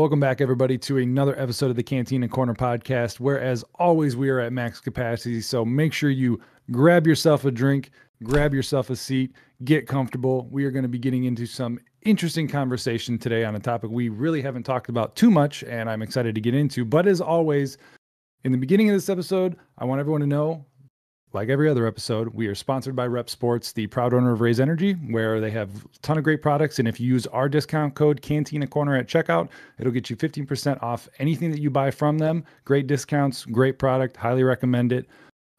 Welcome back, everybody, to another episode of the Cantina Corner podcast, where, as always, we are at max capacity. So make sure you grab yourself a drink, grab yourself a seat, get comfortable. We are going to be getting into some interesting conversation today on a topic we really haven't talked about too much, and I'm excited to get into. But as always, in the beginning of this episode, I want everyone to know like every other episode, we are sponsored by REPP Sports, the proud owner of Raze Energy, where they have a ton of great products. And if you use our discount code Cantina Corner at checkout, it'll get you 15% off anything that you buy from them. Great discounts, great product, highly recommend it.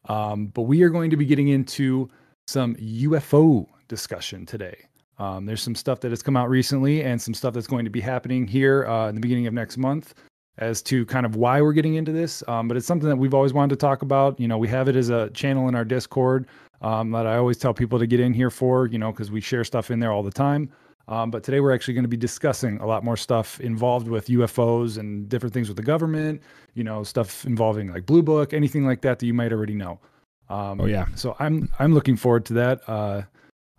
Um, but we are going to be getting into some UFO discussion today. Um, there's some stuff that has come out recently and some stuff that's going to be happening here uh, in the beginning of next month as to kind of why we're getting into this. Um, but it's something that we've always wanted to talk about. You know, we have it as a channel in our Discord um, that I always tell people to get in here for, you know, because we share stuff in there all the time. Um, but today we're actually going to be discussing a lot more stuff involved with UFOs and different things with the government, you know, stuff involving like Blue Book, anything like that that you might already know. Um, oh yeah. So I'm I'm looking forward to that. Uh,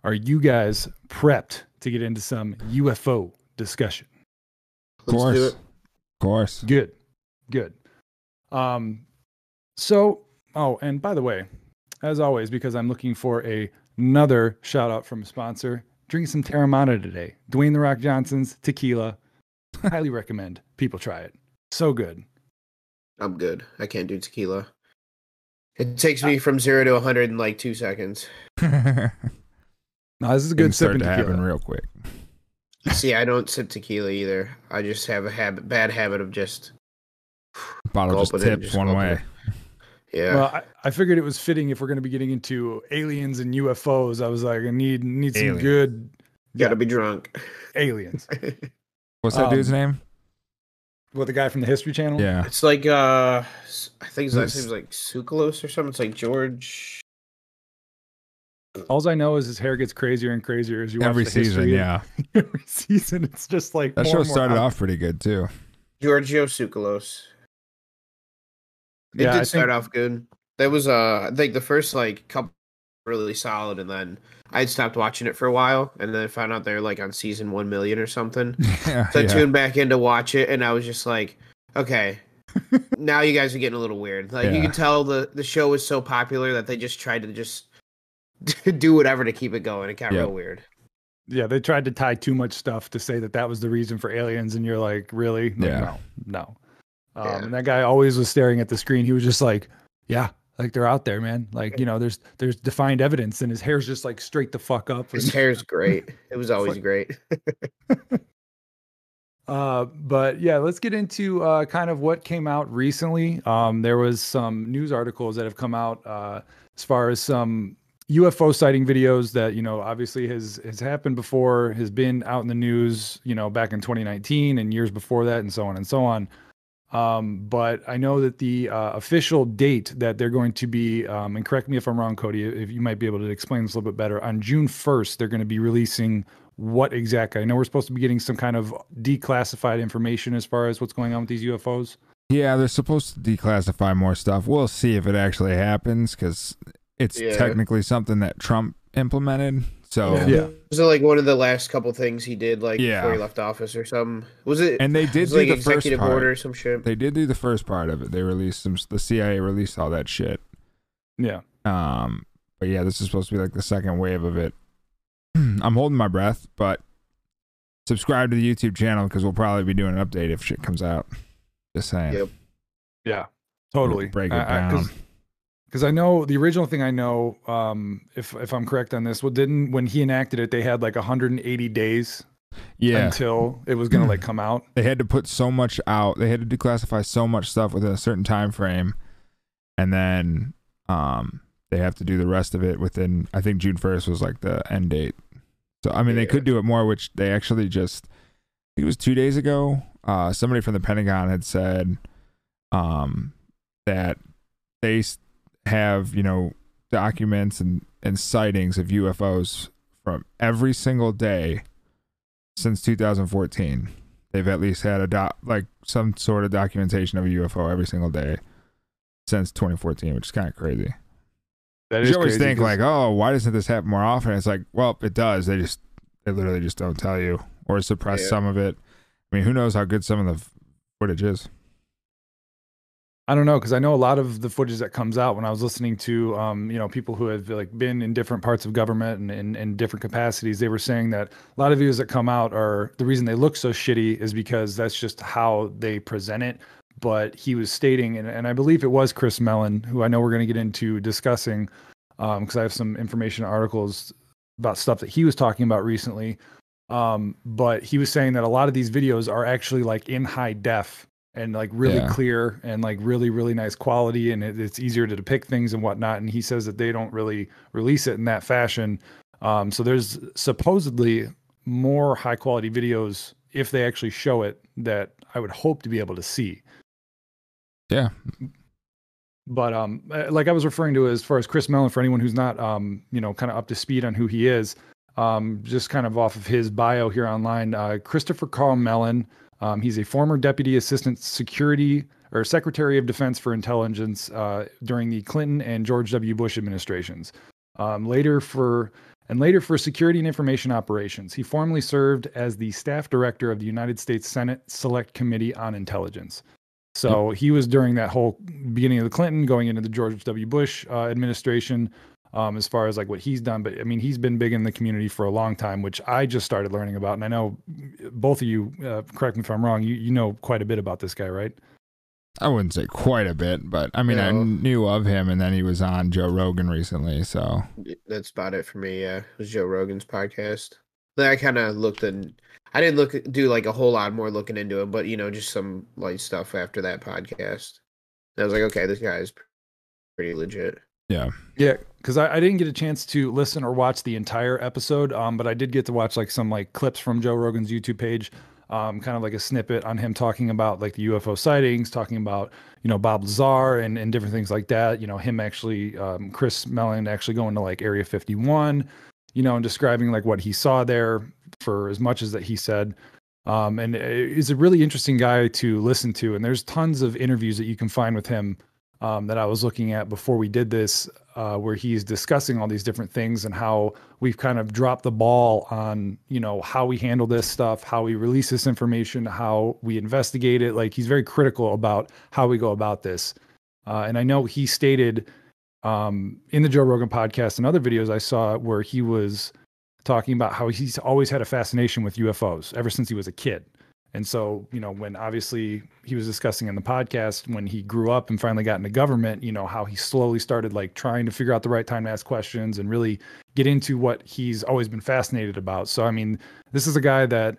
are you guys prepped to get into some UFO discussion? Of course course. Good. Good. Um, so, oh, and by the way, as always, because I'm looking for a, another shout out from a sponsor, drinking some Teremana today. Dwayne the Rock Johnson's tequila. Highly recommend people try it. So good. I'm good. I can't do tequila. It takes me from zero to 100 in like two seconds. no, this is a good sip to tequila. happen real quick. See, I don't sip tequila either. I just have a habit, bad habit of just bottle just tips just one way. Yeah. Well, I, I, figured it was fitting if we're going to be getting into aliens and UFOs. I was like, I need need some aliens. good. Got to be drunk. Aliens. What's that um, dude's name? What the guy from the History Channel? Yeah. It's like uh, I think his last name's like Tsoukalos or something. It's like George. All I know is his hair gets crazier and crazier as you watch every season. Yeah, every season it's just like that show started off pretty good too. Giorgio Tsoukalos. It yeah, did I start think... off good. That was uh, I think the first like couple really solid, and then I'd stopped watching it for a while, and then I found out they're like on season one million or something. Yeah, so I yeah. tuned back in to watch it, and I was just like, okay, now you guys are getting a little weird. Like yeah. you can tell the the show was so popular that they just tried to just do whatever to keep it going. It got real weird. Yeah, they tried to tie too much stuff to say that that was the reason for aliens, and you're like, really? Like, yeah. No, no. Um, yeah. And that guy always was staring at the screen. He was just like, yeah, like they're out there, man. Like you know, there's there's defined evidence, and his hair's just like straight the fuck up. His hair's great. It was always like, great. uh, but yeah, let's get into uh, kind of what came out recently. Um, there was some news articles that have come out uh, as far as some UFO sighting videos that you know obviously has has happened before, has been out in the news, you know, back in 2019 and years before that, and so on and so on. Um, but I know that the uh, official date that they're going to be, um, and correct me if I'm wrong, Cody, if you might be able to explain this a little bit better. On June 1st, they're going to be releasing what exactly? I know we're supposed to be getting some kind of declassified information as far as what's going on with these UFOs. Yeah, they're supposed to declassify more stuff. We'll see if it actually happens because it's yeah. technically something that Trump implemented. So yeah. yeah. was it like one of the last couple things he did, like yeah. before he left office or something? Was it? And they did do like the executive first part. order or some shit. They did do the first part of it. They released some. The CIA released all that shit. Yeah. Um. But yeah, this is supposed to be like the second wave of it. I'm holding my breath, but subscribe to the YouTube channel because we'll probably be doing an update if shit comes out. Just saying. Yep. Yeah. Totally. Break it down because I know the original thing I know, um, if if I'm correct on this, well, didn't when he enacted it, they had like 180 days, yeah, until it was gonna like come out. They had to put so much out. They had to declassify so much stuff within a certain time frame, and then um, they have to do the rest of it within. I think June 1st was like the end date. So I mean, yeah. they could do it more, which they actually just. it was two days ago. Uh, somebody from the Pentagon had said, um, that they have you know documents and and sightings of UFOs from every single day since 2014. They've at least had a dot like some sort of documentation of a UFO every single day since 2014, which is kind of crazy. That you always think like, oh, why doesn't this happen more often? It's like, well, it does. They just they literally just don't tell you or suppress yeah. some of it. I mean, who knows how good some of the footage is. I don't know because I know a lot of the footage that comes out when I was listening to, um, you know, people who have like been in different parts of government and in, in different capacities. They were saying that a lot of videos that come out are the reason they look so shitty is because that's just how they present it. But he was stating, and, and I believe it was Chris Mellon, who I know we're going to get into discussing, because um, I have some information articles about stuff that he was talking about recently. Um, but he was saying that a lot of these videos are actually like in high def and like really yeah. clear and like really really nice quality and it, it's easier to depict things and whatnot and he says that they don't really release it in that fashion. Um, so there's supposedly more high quality videos if they actually show it that i would hope to be able to see. Yeah. But um uh, like i was referring to as far as chris mellon for anyone who's not um you know kind of up to speed on who he is um just kind of off of his bio here online uh christopher carl mellon um, he's a former deputy assistant security or secretary of defense for intelligence uh, during the Clinton and George W. Bush administrations. Um, later for and later for security and information operations. He formerly served as the staff director of the United States Senate Select Committee on Intelligence. So he was during that whole beginning of the Clinton, going into the George W. Bush uh, administration um, as far as like what he's done. But I mean, he's been big in the community for a long time, which I just started learning about. And I know both of you, uh, correct me if I'm wrong, you, you know quite a bit about this guy, right? I wouldn't say quite a bit, but I mean, I knew of him, and then he was on Joe Rogan recently. So that's about it for me. Yeah, it was Joe Rogan's podcast. Then I kind of looked and I didn't look do like a whole lot more looking into him, but you know, just some light stuff after that podcast. And I was like, okay, this guy is pretty legit. Yeah. Yeah, because I, I, didn't get a chance to listen or watch the entire episode, um, but I did get to watch like some like clips from Joe Rogan's YouTube page, um, kind of like a snippet on him talking about like the UFO sightings, talking about you know Bob Lazar and and different things like that. You know him actually, um, Chris Mellon actually going to like Area 51, you know, and describing like what he saw there for as much as that he said. Um, and he's a really interesting guy to listen to, and there's tons of interviews that you can find with him um, that I was looking at before we did this, uh, where he's discussing all these different things and how we've kind of dropped the ball on, you know, how we handle this stuff, how we release this information, how we investigate it. Like he's very critical about how we go about this. Uh, and I know he stated um, in the Joe Rogan podcast and other videos I saw where he was talking about how he's always had a fascination with UFOs ever since he was a kid. And so, you know, when obviously he was discussing in the podcast when he grew up and finally got into government, you know, how he slowly started like trying to figure out the right time to ask questions and really get into what he's always been fascinated about. So, I mean, this is a guy that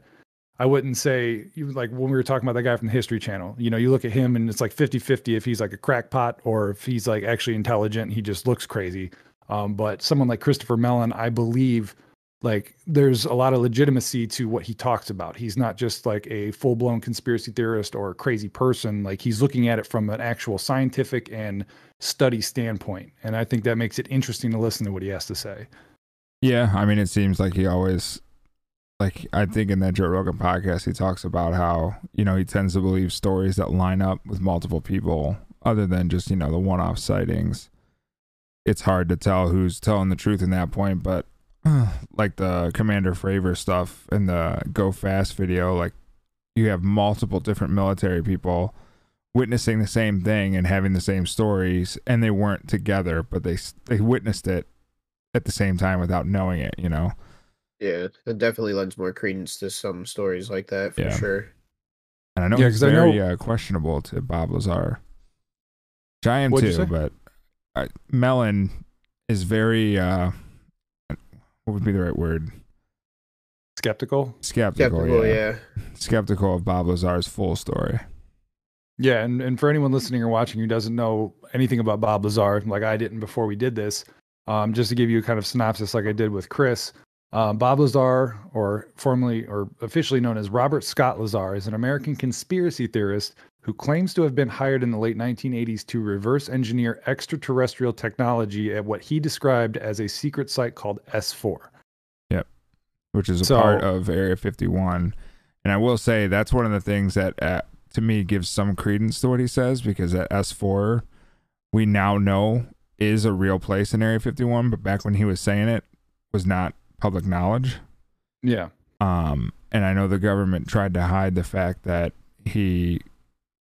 I wouldn't say like when we were talking about that guy from the History Channel, you know, you look at him and it's like 50 50 if he's like a crackpot or if he's like actually intelligent, he just looks crazy. Um, but someone like Christopher Mellon, I believe, like there's a lot of legitimacy to what he talks about. He's not just like a full blown conspiracy theorist or crazy person. Like he's looking at it from an actual scientific and study standpoint. And I think that makes it interesting to listen to what he has to say. Yeah. I mean, it seems like he always, like, I think in that Joe Rogan podcast, he talks about how, you know, he tends to believe stories that line up with multiple people other than just, you know, the one off sightings. It's hard to tell who's telling the truth in that point, but like the Commander Fravor stuff in the Go Fast video, like you have multiple different military people witnessing the same thing and having the same stories, and they weren't together, but they they witnessed it at the same time without knowing it. You know. Yeah, it definitely lends more credence to some stories like that for yeah. sure. And I know yeah, it's very know... Uh, questionable to Bob Lazar. Which I am What'd too, but uh, Mellon is very uh, what would be the right word? Skeptical. Skeptical, Skeptical yeah. yeah. Skeptical of Bob Lazar's full story. Yeah, and, and for anyone listening or watching who doesn't know anything about Bob Lazar, like I didn't before we did this, um, just to give you a kind of synopsis, like I did with Chris, um, Bob Lazar, or formerly or officially known as Robert Scott Lazar, is an American conspiracy theorist who claims to have been hired in the late 1980s to reverse engineer extraterrestrial technology at what he described as a secret site called S4. Yep. Which is a so, part of Area 51. And I will say that's one of the things that, uh, to me, gives some credence to what he says because at S4, we now know is a real place in Area 51, but back when he was saying it was not public knowledge. Yeah. Um, and I know the government tried to hide the fact that he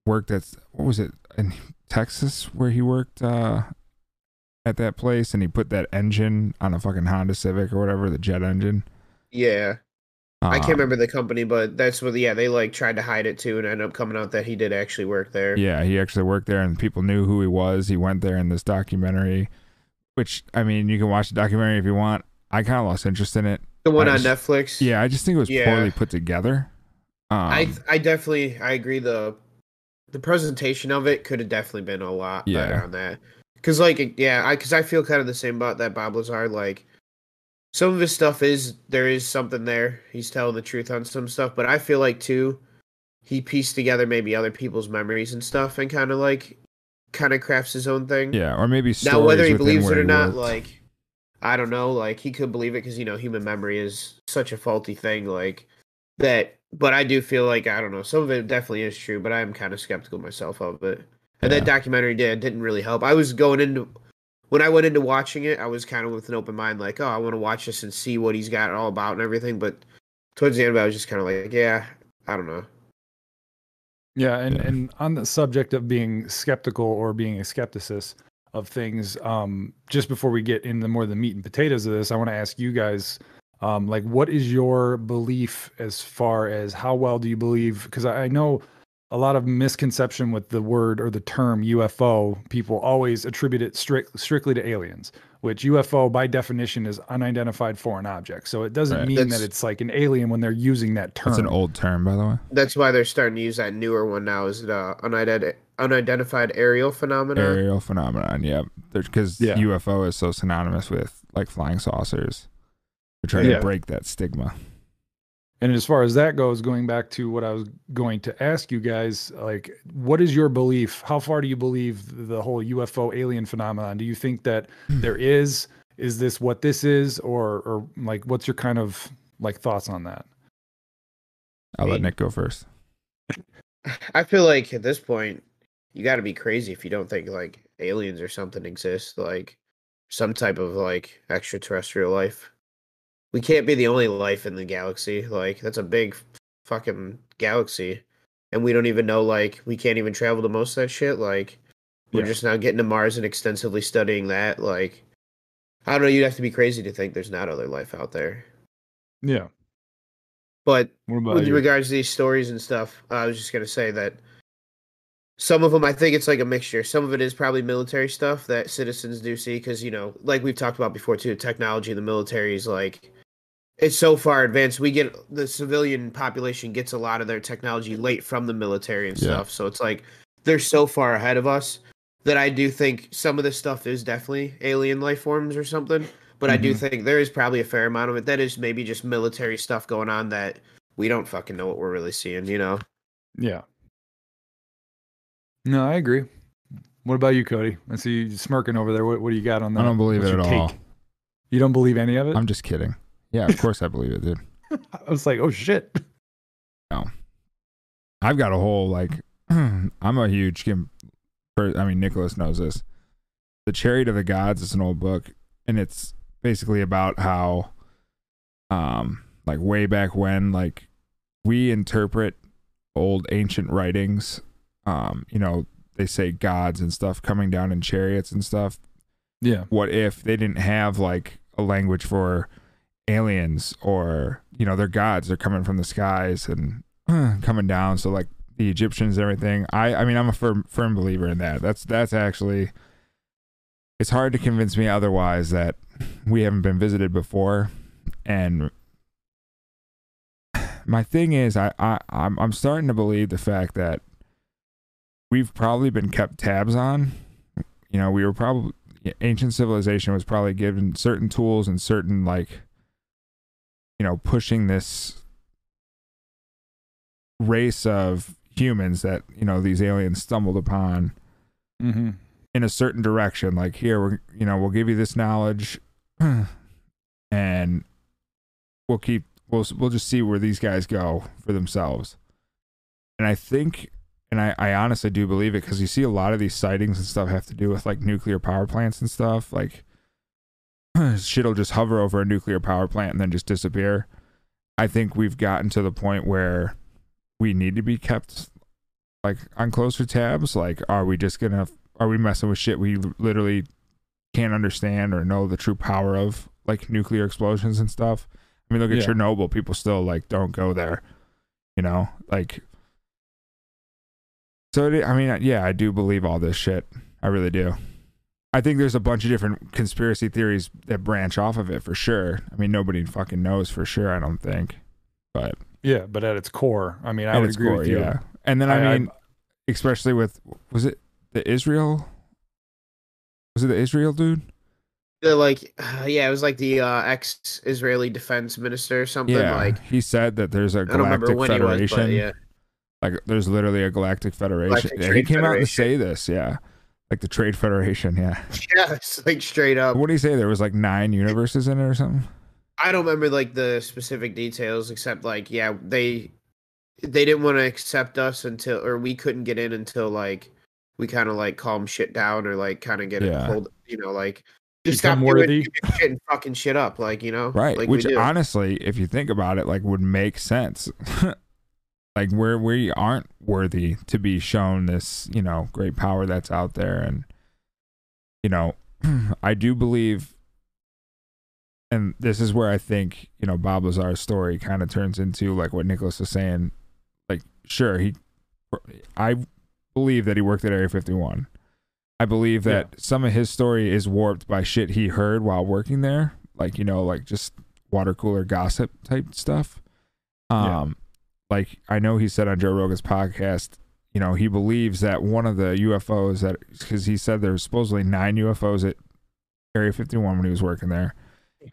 worked at what was it in Texas where he worked uh, at that place, and he put that engine on a fucking Honda Civic or whatever, the jet engine. Yeah. I can't um, remember the company, but that's what. Yeah, they like tried to hide it too, and ended up coming out that he did actually work there. Yeah, he actually worked there, and people knew who he was. He went there in this documentary, which I mean, you can watch the documentary if you want. I kind of lost interest in it. The one I on just, Netflix. Yeah, I just think it was yeah. poorly put together. Um, I I definitely I agree. The the presentation of it could have definitely been a lot yeah. better on that. Because like yeah, I because I feel kind of the same about that Bob Lazar. Like some of his stuff is there is something there. He's telling the truth on some stuff, but I feel like too he pieced together maybe other people's memories and stuff and kind of like kind of crafts his own thing. Yeah, or maybe now whether he believes it or not, worked. like I don't know. Like he could believe it because you know human memory is such a faulty thing. Like that, but I do feel like I don't know. Some of it definitely is true, but I'm kind of skeptical myself of it. And yeah. that documentary did didn't really help. I was going into when I went into watching it, I was kind of with an open mind, like, oh, I want to watch this and see what he's got all about and everything. But towards the end, I was just kind of like, yeah, I don't know. Yeah, and and on the subject of being skeptical or being a skepticist of things, um, just before we get into more the meat and potatoes of this, I want to ask you guys, um, like, what is your belief as far as how well do you believe? Because I, I know a lot of misconception with the word or the term UFO. People always attribute it strict, strictly to aliens, which UFO by definition is unidentified foreign object. So it doesn't right. mean that's, that it's like an alien when they're using that term. It's an old term, by the way. That's why they're starting to use that newer one now. Is the uh, unidentified unidentified aerial phenomenon? Aerial phenomenon, yeah. Because yeah. UFO is so synonymous with like flying saucers. They're trying yeah. to break that stigma. And as far as that goes, going back to what I was going to ask you guys, like, what is your belief? How far do you believe the whole UFO alien phenomenon? Do you think that hmm. there is? Is this what this is, or or like, what's your kind of like thoughts on that? I'll let Nick go first. I feel like at this point, you got to be crazy if you don't think like aliens or something exists, like some type of like extraterrestrial life we can't be the only life in the galaxy. Like that's a big fucking galaxy, and we don't even know. Like we can't even travel to most of that shit. Like we're yeah. just now getting to Mars and extensively studying that. Like I don't know. You'd have to be crazy to think there's not other life out there. Yeah. But with you? regards to these stories and stuff, I was just gonna say that some of them i think it's like a mixture some of it is probably military stuff that citizens do see because you know like we've talked about before too technology in the military is like it's so far advanced. We get the civilian population gets a lot of their technology late from the military and stuff. Yeah. So it's like they're so far ahead of us that I do think some of this stuff is definitely alien life forms or something. But mm-hmm. I do mm-hmm. think there is probably a fair amount of it that is maybe just military stuff going on that we don't fucking know what we're really seeing, you know? Yeah. No, I agree. What about you, Cody? I see you smirking over there. What, what do you got on that? I don't believe What's it at cake? all. You don't believe any of it? I'm just kidding. Yeah, of course I believe it, dude. I was like, oh shit. No. I've got a whole like I'm a huge Kim I mean Nicholas knows this. The Chariot of the Gods is an old book and it's basically about how um like way back when like we interpret old ancient writings um you know they say gods and stuff coming down in chariots and stuff yeah what if they didn't have like a language for aliens or you know they're gods. They're coming from the skies and coming down. So like the egyptians and everything. I i mean i'm a firm firm believer in that. That's that's actually it's hard to convince me otherwise that we haven't been visited before. And my thing is i i i'm, I'm starting to believe the fact that we've probably been kept tabs on. You know we were probably ancient civilization was probably given certain tools and certain like you know, pushing this race of humans that, you know, these aliens stumbled upon mm-hmm. in a certain direction. Like, here, we're, you know, we'll give you this knowledge and we'll keep, we'll, we'll just see where these guys go for themselves. And I think, and I, I honestly do believe it because you see a lot of these sightings and stuff have to do with like nuclear power plants and stuff. Like, shit'll just hover over a nuclear power plant and then just disappear. I think we've gotten to the point where we need to be kept like on closer tabs, like are we just gonna are we messing with shit we literally can't understand or know the true power of, like nuclear explosions and stuff? I mean, look at Yeah. Chernobyl. People still like don't go there. You know, like. So it, I mean, yeah, I do believe all this shit. I really do. I think there's a bunch of different conspiracy theories that branch off of it for sure. I mean, nobody fucking knows for sure. I don't think, but Yeah, but at its core, I mean, I at would its agree core, with you. yeah. And then I, I- I- mean, especially with was it the Israel? Was it the Israel dude? The like, yeah, it was like the uh, ex-Israeli defense minister or something. yeah, Like, he said that there's a galactic when he was, federation. yeah, Like there's literally a galactic federation. Galactic Yeah, he Trade came out to say this. Yeah, like the Trade Federation. Yeah. yeah, it's like straight up. What do you say? There was like nine universes in it or something. I don't remember like the specific details, except like, yeah, they they didn't want to accept us until, or we couldn't get in until like we kind of like calm shit down or like kind of get Yeah. it pulled, you know, like just Become stop worthy. doing shit and fucking shit up, like you know, right Like which honestly if you think about it like would make sense like where we aren't worthy to be shown this you know great power that's out there. And you know i do believe and this is where i think you know bob lazar's story kind of turns into like what nicholas was saying. Like sure he i believe that he worked at area 51 i believe that some of his story is warped by shit he heard while working there like you know like just water cooler gossip type stuff. Um Yeah. Like i know he said on joe rogan's podcast you know he believes that one of the ufos that because he said there was supposedly nine ufos at area 51 when he was working there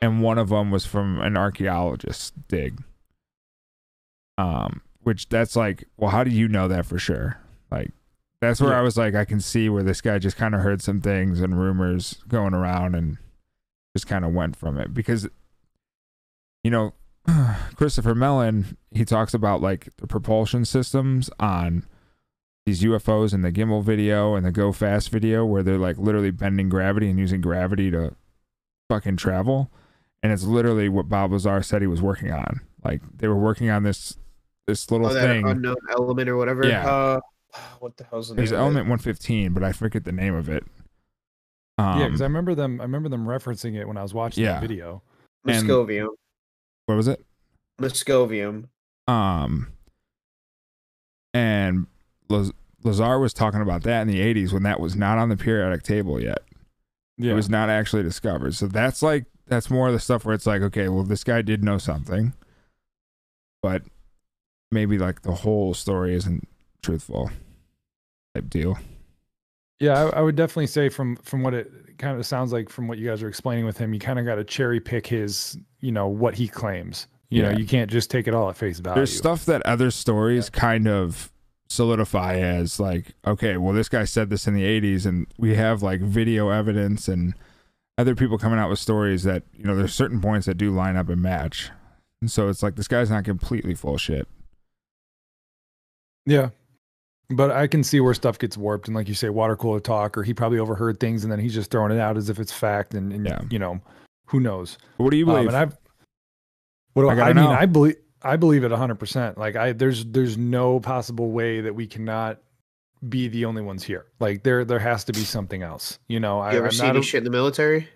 and one of them was from an archaeologist dig um which that's like well how do you know that for sure like that's where Yeah. i was like i can see where this guy just kind of heard some things and rumors going around and just kind of went from it because you know christopher mellon he talks about like the propulsion systems on these ufos in the gimbal video and the go fast video where they're like literally bending gravity and using gravity to fucking travel and it's literally what bob lazar said he was working on like they were working on this this little oh, that thing unknown element or whatever. Yeah. Uh, what the hell's the name? there's of element 115 but i forget the name of it um, yeah, because I remember them. I remember them referencing it when I was watching Yeah. the video. and- Moscovium. What was it Moscovium. Um, and Laz- Lazar was talking about that in the 80s when that was not on the periodic table yet. Yeah, It was not actually discovered. So that's like, that's more of the stuff where it's like, okay, well, this guy did know something, but maybe like the whole story isn't truthful type deal. Yeah. I, I would definitely say from from what it kind of sounds like from what you guys are explaining with him, you kind of got to cherry pick his, you know, what he claims. You Yeah. know, you can't just take it all at face value. There's stuff that other stories kind of solidify as like, okay, well, this guy said this in the 80s, and we have like video evidence and other people coming out with stories that, you know, there's certain points that do line up and match. And so it's like this guy's not completely full shit. Yeah. But I can see where stuff gets warped and like you say, water cooler talk, or he probably overheard things and then he's just throwing it out as if it's fact and, and Yeah. you know, who knows. What do you Um, believe? and I've what do I I, I mean, know. I believe I believe it hundred percent. Like I there's there's no possible way that we cannot be the only ones here. Like there there has to be something else. You know, I, ever I'm see not any a- shit in the military?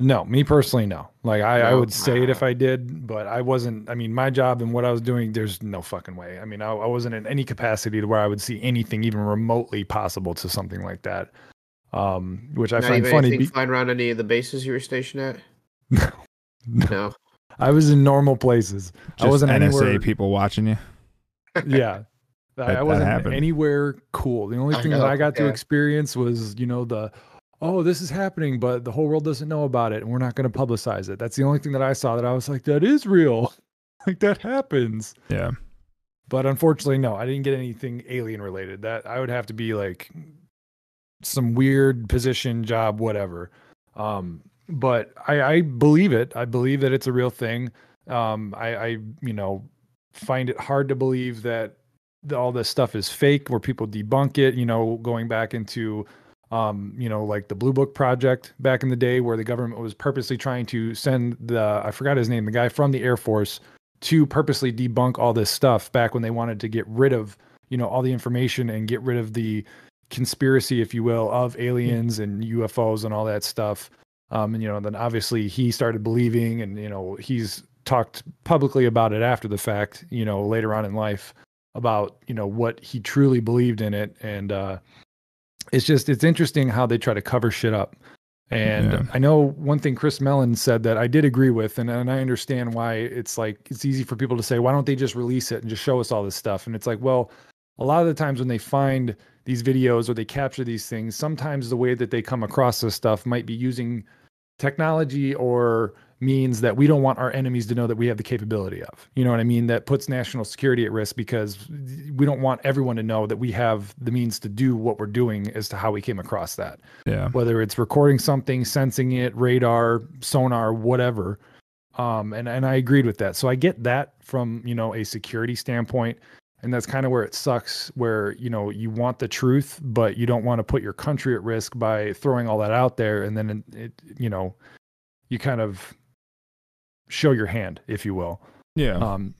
No, me personally, no. Like I, I would say it if I did, but I wasn't. I mean, my job and what I was doing, there's no fucking way. I mean, I, I wasn't in any capacity to where I would see anything even remotely possible to something like that. Um, which I Not find even funny. anything Be- flying around any of the bases you were stationed at? no, No. I was in normal places. Just I wasn't NSA anywhere. people watching you. yeah. I- That- I wasn't happened. anywhere cool. The only I thing that I got to experience was, you know, the oh, this is happening, but the whole world doesn't know about it and we're not going to publicize it. That's the only thing that I saw that I was like, that is real. like that happens. Yeah. But unfortunately, no, I didn't get anything alien related. That I would have to be like some weird position, job, whatever. Um, but I, I believe it. I believe that it's a real thing. Um, I, I, you know, find it hard to believe that all this stuff is fake, where people debunk it. You know, going back into, um, you know, like the Blue Book Project back in the day, where the government was purposely trying to send the I forgot his name, the guy from the Air Force, to purposely debunk all this stuff back when they wanted to get rid of you know all the information and get rid of the conspiracy, if you will, of aliens and UFOs and all that stuff. Um, and you know, then obviously he started believing, and you know, he's talked publicly about it after the fact. You know, later on in life about you know what he truly believed in it, and uh, it's just it's interesting how they try to cover shit up. And yeah. I know one thing Chris Mellon said that I did agree with, and, and I understand why it's like it's easy for people to say, why don't they just release it and just show us all this stuff? And it's like, well, a lot of the times when they find these videos or they capture these things, sometimes the way that they come across this stuff might be using technology or means that we don't want our enemies to know that we have the capability of. You know what I mean? That puts national security at risk because we don't want everyone to know that we have the means to do what we're doing as to how we came across that. Yeah. Whether it's recording something, sensing it, radar, sonar, whatever. Um, and, and I agreed with that. So I get that from, you know, a security standpoint and that's kind of where it sucks where you know you want the truth but you don't want to put your country at risk by throwing all that out there and then it, it you know you kind of show your hand if you will yeah um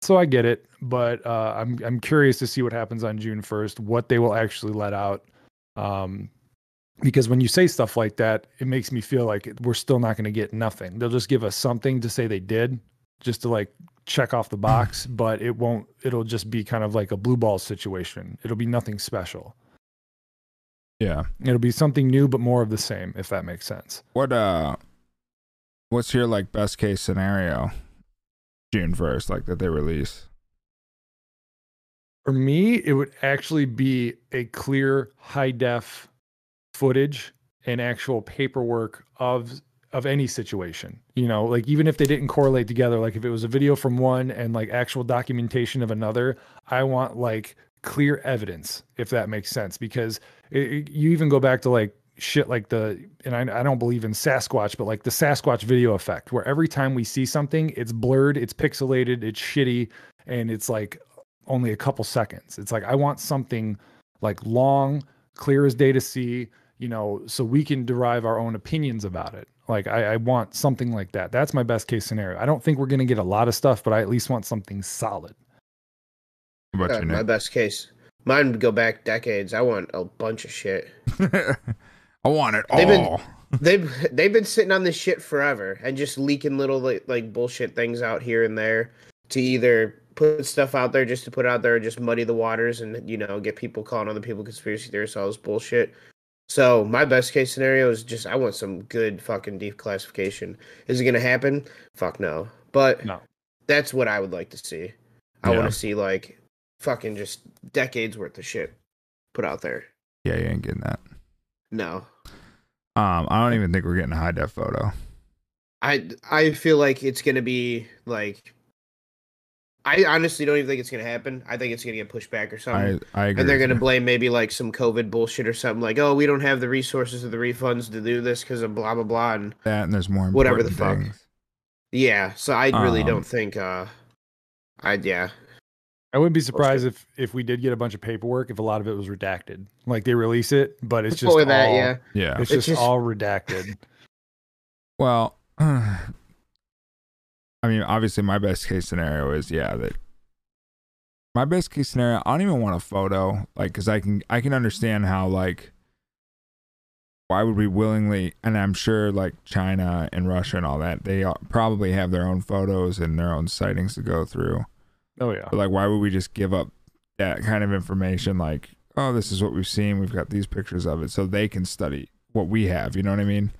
so i get it but uh i'm i'm curious to see what happens on june 1st what they will actually let out um because when you say stuff like that it makes me feel like we're still not going to get nothing they'll just give us something to say they did just to like check off the box, but it won't, it'll just be kind of like a blue ball situation. It'll be nothing special. Yeah. It'll be something new, but more of the same, if that makes sense. What, uh, what's your like best case scenario? June 1st, like that they release? For me, it would actually be a clear high def footage and actual paperwork of of any situation you know like even if they didn't correlate together like if it was a video from one and like actual documentation of another i want like clear evidence if that makes sense because it, it, you even go back to like shit like the and I, I don't believe in sasquatch but like the sasquatch video effect where every time we see something it's blurred it's pixelated it's shitty and it's like only a couple seconds it's like i want something like long clear as day to see you know so we can derive our own opinions about it like I, I want something like that. That's my best case scenario. I don't think we're gonna get a lot of stuff, but I at least want something solid. What uh, my best case. Mine would go back decades. I want a bunch of shit. I want it they've all. Been, they've they've been sitting on this shit forever and just leaking little like, like bullshit things out here and there to either put stuff out there just to put out there or just muddy the waters and you know get people calling other people conspiracy theorists all this bullshit so my best case scenario is just I want some good fucking declassification. Is it gonna happen? Fuck no. But no. that's what I would like to see. I yeah. want to see like fucking just decades worth of shit put out there. Yeah, you ain't getting that. No. Um, I don't even think we're getting a high def photo. I I feel like it's gonna be like I honestly don't even think it's gonna happen. I think it's gonna get pushed back or something. I, I agree. and they're gonna blame maybe like some COVID bullshit or something like, oh, we don't have the resources or the refunds to do this because of blah blah blah and that and there's more whatever the fuck. Yeah, so I really um, don't think. uh I yeah. I wouldn't be surprised if if we did get a bunch of paperwork if a lot of it was redacted. Like they release it, but it's just all, yeah, yeah, it's, it's just, just all redacted. Well. I mean, obviously, my best case scenario is yeah that my best case scenario. I don't even want a photo, like, because I can I can understand how like why would we willingly and i'm sure like china and russia and all that they probably have their own photos and their own sightings to go through oh yeah. But like why would we just give up that kind of information? Like oh this is what we've seen. We've got these pictures of it so they can study what we have. You know what i mean?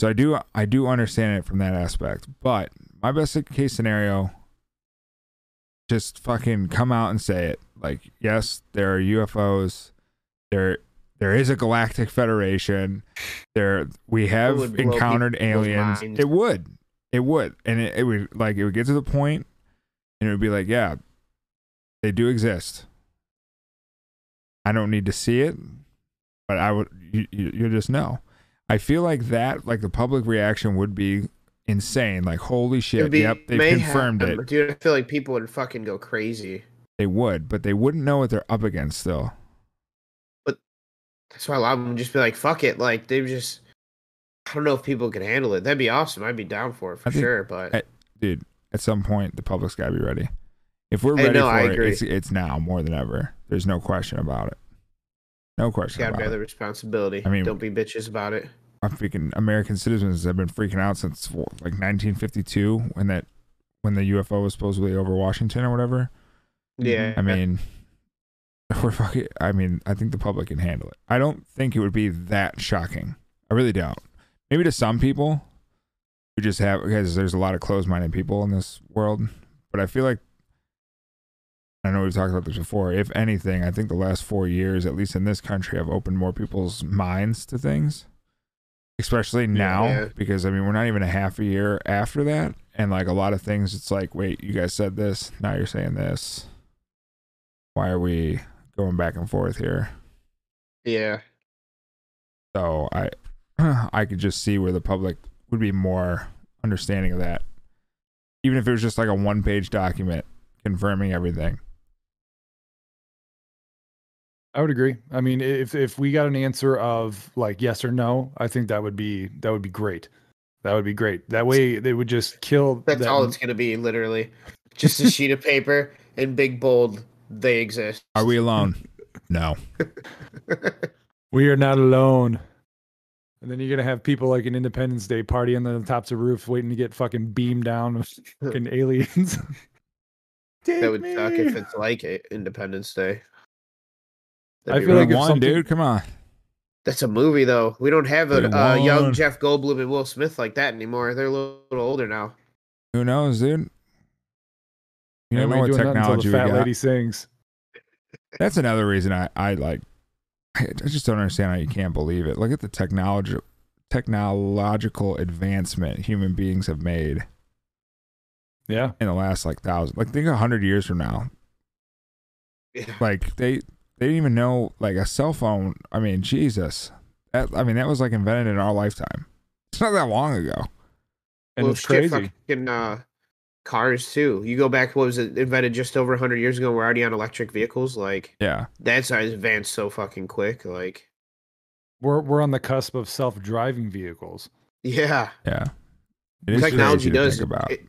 So i do i do understand it from that aspect. But my best case scenario just fucking come out and say it. Like yes there are ufos there there is a galactic federation. There we have encountered aliens. it would. It would. And it, it would like it would get to the point and it would be like yeah they do exist i don't need to see it but i would you, you, just know i feel like that like the public reaction would be insane. Like, holy shit! Be, yep, they've confirmed it. Dude, I feel like people would fucking go crazy. They would, but they wouldn't know what they're up against though. But that's why a lot of them would just be like, "Fuck it!" Like they just. I don't know if people can handle it. That'd be awesome. I'd be down for it for think, sure. But at, dude, at some point, the public's got to be ready. If we're ready no, for it, it's it's now more than ever. There's no question about it. No question about it. Got to bear the responsibility. I mean, don't be bitches about it. I'm freaking American citizens have been freaking out since like 1952 when that when the UFO was supposedly over Washington or whatever. Yeah. I mean, we're fucking. I mean, I think the public can handle it. I don't think it would be that shocking. I really don't. Maybe to some people who just have because there's a lot of closed-minded people in this world, but I feel like I know we've talked about this before. If anything, I think the last four years, at least in this country, have opened more people's minds to things. Especially now, yeah. because I mean, we're not even a half a year after that. And like a lot of things, it's like, wait, you guys said this. Now you're saying this. Why are we going back and forth here? Yeah. So I, I could just see where the public would be more understanding of that. Even if it was just like a one page document confirming everything. I would agree. I mean, if if we got an answer of like yes or no, I think that would be that would be great. That would be great. That way, they would just kill. That's that. all it's gonna be, literally, just a sheet of paper in big bold. They exist. Are we alone? no. we are not alone. And then you're gonna have people like an Independence Day party on the tops of roofs, waiting to get fucking beamed down with fucking aliens. that would me. suck if it's like Independence Day. That'd I feel like one, something... dude. Come on. That's a movie, though. We don't have a uh, young Jeff Goldblum and Will Smith like that anymore. They're a little, little older now. Who knows, dude? You don't know what technology the fat we got. lady sings. That's another reason I, I like. I just don't understand how you can't believe it. Look at the technology, technological advancement human beings have made. Yeah, in the last like thousand, like think a hundred years from now. Yeah. Like they they didn't even know like a cell phone. I mean, Jesus. That, I mean, that was like invented in our lifetime. It's not that long ago. And well, it's crazy. Fucking, uh, cars too. You go back, what was it invented just over 100 years ago? We're already on electric vehicles. Like, yeah, that's advanced so fucking quick. Like, we're we're on the cusp of self-driving vehicles. Yeah, yeah. Technology does about. It,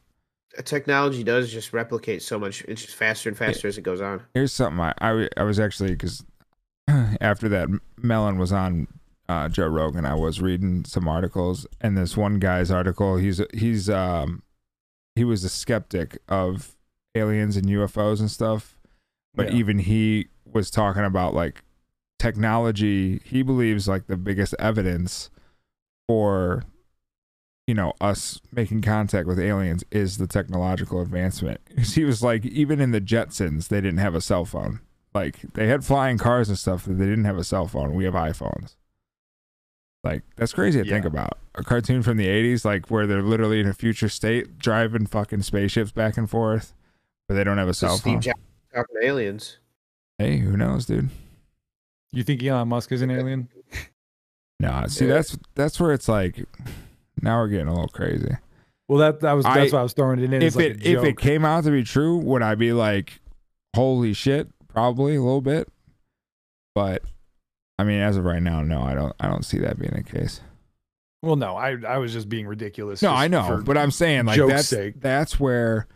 technology does just replicate so much. It's just faster and faster as it goes on. Here's something I I, I was actually because after that Mellon was on uh, Joe Rogan, I was reading some articles, and this one guy's article, he's he's um he was a skeptic of aliens and UFOs and stuff, but yeah. even he was talking about like technology. He believes like the biggest evidence for you know us making contact with aliens is the technological advancement he was like even in the jetsons they didn't have a cell phone like they had flying cars and stuff but they didn't have a cell phone we have iphones like that's crazy to yeah. think about a cartoon from the 80s like where they're literally in a future state driving fucking spaceships back and forth but they don't have a cell Steve phone Jobs talking to aliens hey who knows dude you think elon musk is an alien no see yeah. that's that's where it's like now we're getting a little crazy. Well, that that was that's I, why I was throwing it in. If like it if it came out to be true, would I be like, holy shit? Probably a little bit, but I mean, as of right now, no, I don't. I don't see that being the case. Well, no, I I was just being ridiculous. No, I know, but I'm saying like that's sake. that's where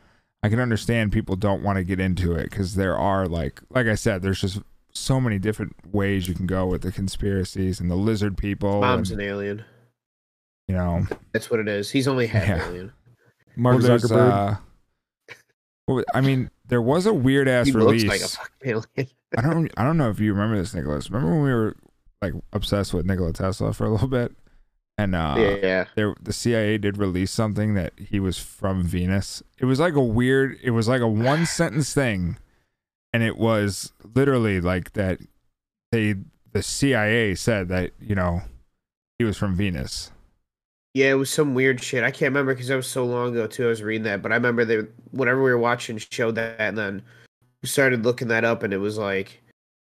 I can understand people don't want to get into it because there are like like I said, there's just so many different ways you can go with the conspiracies and the lizard people. Mom's and, an alien. You know, that's what it is. He's only half yeah. alien. Mark well, Zuckerberg. Uh, I mean, there was a weird ass release. Looks like a fucking alien. I don't. I don't know if you remember this, Nicholas. Remember when we were like obsessed with Nikola Tesla for a little bit, and uh, yeah, there the CIA did release something that he was from Venus. It was like a weird. It was like a one sentence thing, and it was literally like that. They the CIA said that you know he was from Venus yeah, it was some weird shit. I can't remember because that was so long ago too. I was reading that, but I remember that whatever we were watching showed that, and then we started looking that up, and it was like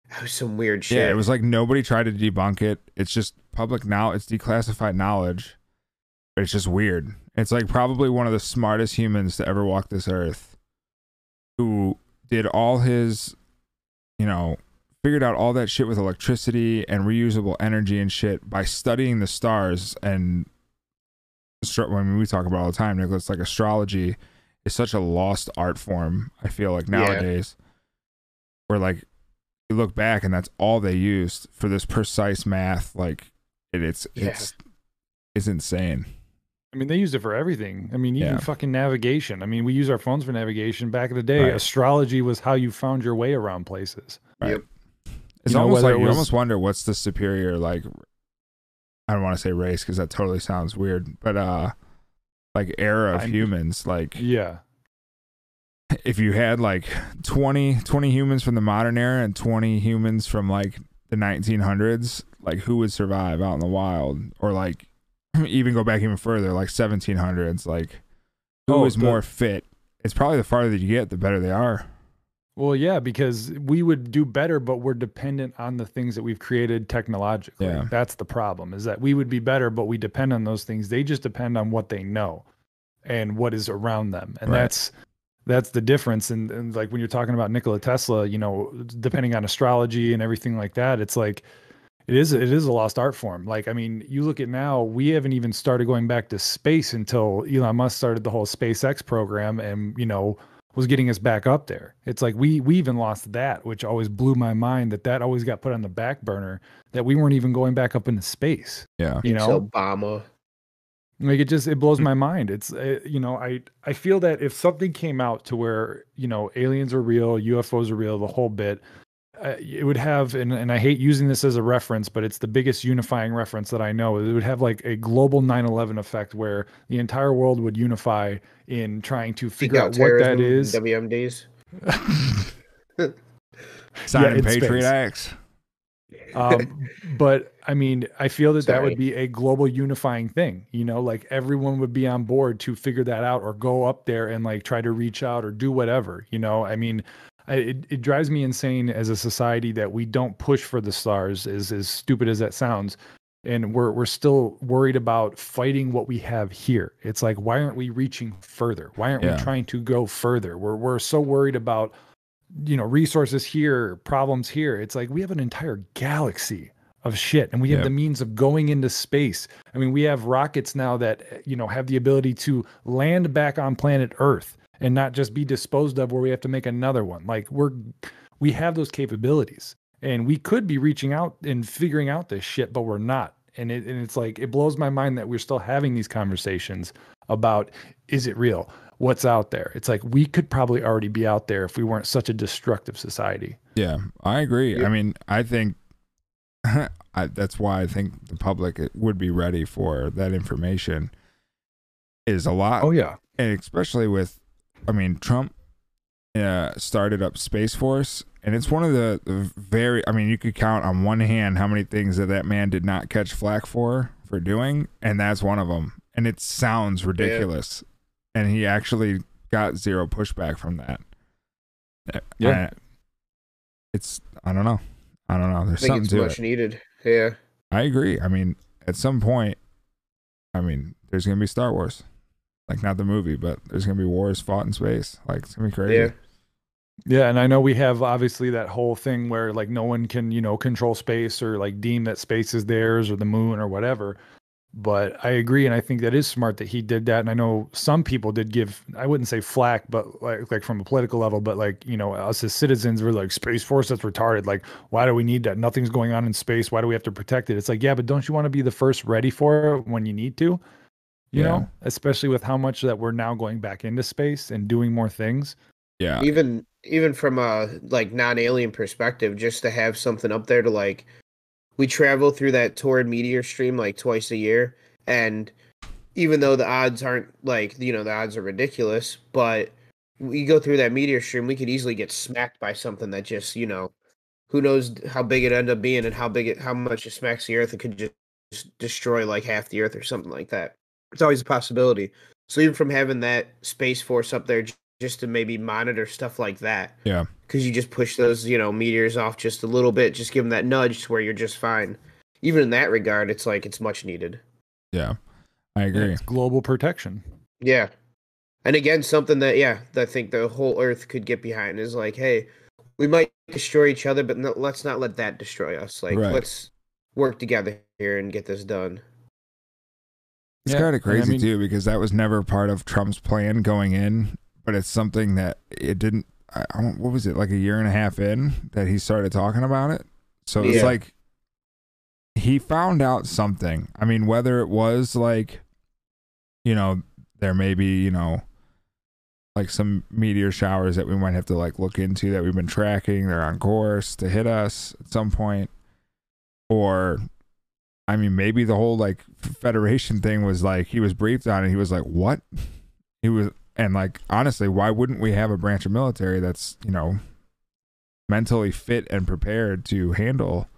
it was some weird shit. Yeah, it was like nobody tried to debunk it. It's just public now. It's declassified knowledge, but it's just weird. It's like probably one of the smartest humans to ever walk this earth, who did all his, you know, figured out all that shit with electricity and reusable energy and shit by studying the stars and I mean, we talk about all the time, Nicholas, like astrology is such a lost art form. I feel like nowadays, yeah. where like you look back and that's all they used for this precise math. Like it, it's yeah. it's it's insane. I mean, they used it for everything. I mean, even yeah. fucking navigation. I mean, we use our phones for navigation. Back in the day, right. astrology was how you found your way around places. Right. Yep. It's you almost like it was... you almost wonder what's the superior like. I don't want to say race because that totally sounds weird, but uh, like era of I'm... humans, like yeah. If you had like 20, 20 humans from the modern era and twenty humans from like the nineteen hundreds, like who would survive out in the wild, or like even go back even further, like 1700s, like who oh, is the, more fit? It's probably the farther you get, the better they are. Well, yeah, because we would do better, but we're dependent on the things that we've created technologically. Yeah. That's the problem is that we would be better, but we depend on those things. They just depend on what they know and what is around them. And right. that's that's the difference. And, and like when you're talking about Nikola Tesla, you know, depending on astrology and everything like that, it's like it is it is a lost art form. Like I mean, you look at now, we haven't even started going back to space until Elon Musk started the whole SpaceX program and, you know, was getting us back up there. It's like we we even lost that, which always blew my mind that that always got put on the back burner that we weren't even going back up into space. Yeah. You know, Obama. Like it just it blows my mm. mind. It's it, you know, I I feel that if something came out to where, you know, aliens are real, UFOs are real, the whole bit, uh, it would have, and, and I hate using this as a reference, but it's the biggest unifying reference that I know. It would have like a global 9 11 effect where the entire world would unify in trying to figure out, out what that is. WMDs. Signing yeah, Patriot Acts. um, but I mean, I feel that Sorry. that would be a global unifying thing. You know, like everyone would be on board to figure that out or go up there and like try to reach out or do whatever. You know, I mean, it, it drives me insane as a society that we don't push for the stars as as stupid as that sounds. And we're we're still worried about fighting what we have here. It's like why aren't we reaching further? Why aren't yeah. we trying to go further? We're we're so worried about you know resources here problems here. It's like we have an entire galaxy of shit and we have the means of going into space. I mean we have rockets now that you know have the ability to land back on planet earth and not just be disposed of where we have to make another one. Like we're we have those capabilities and we could be reaching out and figuring out this shit, but we're not. And it and it's like it blows my mind that we're still having these conversations about is it real? What's out there? It's like we could probably already be out there if we weren't such a destructive society. Yeah, I agree. Yeah. I mean, I think I, that's why I think the public would be ready for that information. Is a lot. Oh yeah, and especially with I mean, Trump uh, started up Space Force, and it's one of the, the, very. I mean, you could count on one hand how many things that that man did not catch flack for for doing, and that's one of them. And it sounds ridiculous, yeah. and he actually got zero pushback from that. Yeah, it's I don't know, I don't know. There's something to much it. needed. Yeah, I agree. I mean, at some point, I mean, there's gonna be Star Wars. Like not the movie, but there's gonna be wars fought in space. Like it's gonna be crazy. Yeah. Yeah, and I know we have obviously that whole thing where like no one can, you know, control space or like deem that space is theirs or the moon or whatever. But I agree, and I think that is smart that he did that. And I know some people did give, I wouldn't say flack, but like like from a political level, but like you know, us as citizens were like space force that's retarded. Like, why do we need that? Nothing's going on in space. Why do we have to protect it? It's like, yeah, but don't you want to be the first ready for it when you need to? You yeah. know, especially with how much that we're now going back into space and doing more things. Yeah. Even even from a like non-alien perspective, just to have something up there to like we travel through that Taurid meteor stream like twice a year and even though the odds aren't like you know the odds are ridiculous, but we go through that meteor stream, we could easily get smacked by something that just you know who knows how big it end up being and how big it how much it smacks the earth. It could just destroy like half the earth or something like that it's always a possibility. So even from having that space force up there just to maybe monitor stuff like that, yeah, because you just push those you know meteors off just a little bit, just give them that nudge to where you're just fine. Even in that regard, it's like it's much needed. Yeah, I agree. It's global protection. Yeah, and again, something that yeah, that I think the whole Earth could get behind is like, hey, we might destroy each other, but no, let's not let that destroy us. Like, right. let's work together here and get this done. It's yeah, kind of crazy I mean, too because that was never part of Trump's plan going in, but it's something that it didn't. I, I what was it like a year and a half in that he started talking about it? So it's Yeah. like he found out something. I mean, whether it was like, you know, there may be, you know, like some meteor showers that we might have to like look into that we've been tracking. They're on course to hit us at some point, or I mean, maybe the whole like Federation thing was like he was briefed on it. He was like, "What?" He was, and like honestly, why wouldn't we have a branch of military that's you know mentally fit and prepared to handle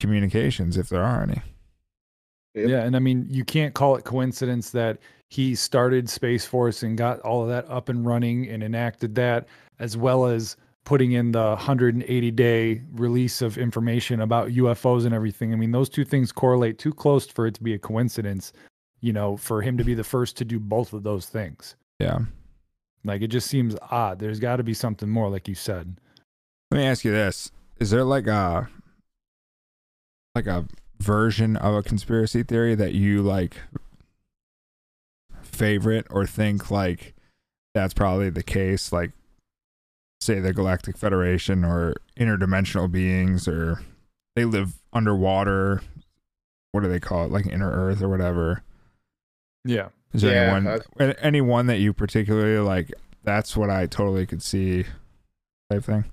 communications if there are any? Yeah, and I mean, you can't call it coincidence that he started Space Force and got all of that up and running and enacted that, as well as putting in the 180 day release of information about UFOs and everything. I mean, those two things correlate too close for it to be a coincidence, you know, for him to be the first to do both of those things. Yeah. Like, it just seems odd. There's got to be something more, like you said. Let me ask you this: Is there like a like a version of a conspiracy theory that you like favorite or think like that's probably the case? Like, say the Galactic Federation or interdimensional beings, or they live underwater. What do they call it? Like inner Earth or whatever. Yeah. Is there Yeah, anyone a- any one that you particularly like? That's what I totally could see. Type thing.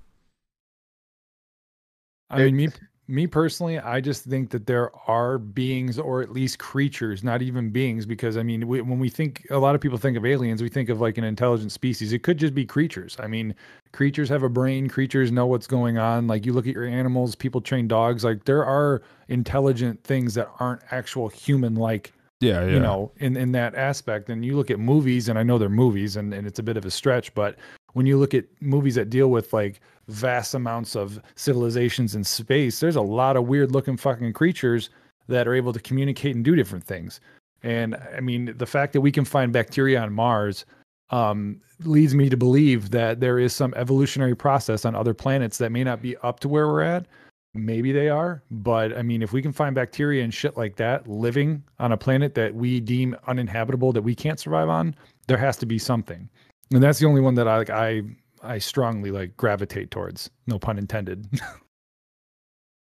I mean, me me personally, I just think that there are beings or at least creatures, not even beings, because I mean, we, when we think, a lot of people think of aliens, we think of like an intelligent species. It could just be creatures. I mean, creatures have a brain, creatures know what's going on. Like you look at your animals, people train dogs. Like there are intelligent things that aren't actual human like Yeah, yeah. you know, in, in that aspect. And you look at movies, and I know they're movies and, and it's a bit of a stretch, but when you look at movies that deal with like vast amounts of civilizations in space, there's a lot of weird looking fucking creatures that are able to communicate and do different things. And I mean, the fact that we can find bacteria on Mars um, leads me to believe that there is some evolutionary process on other planets that may not be up to where we're at. Maybe they are, but I mean, if we can find bacteria and shit like that living on a planet that we deem uninhabitable that we can't survive on, there has to be something. And that's the only one that I like. I I strongly like gravitate towards. No pun intended.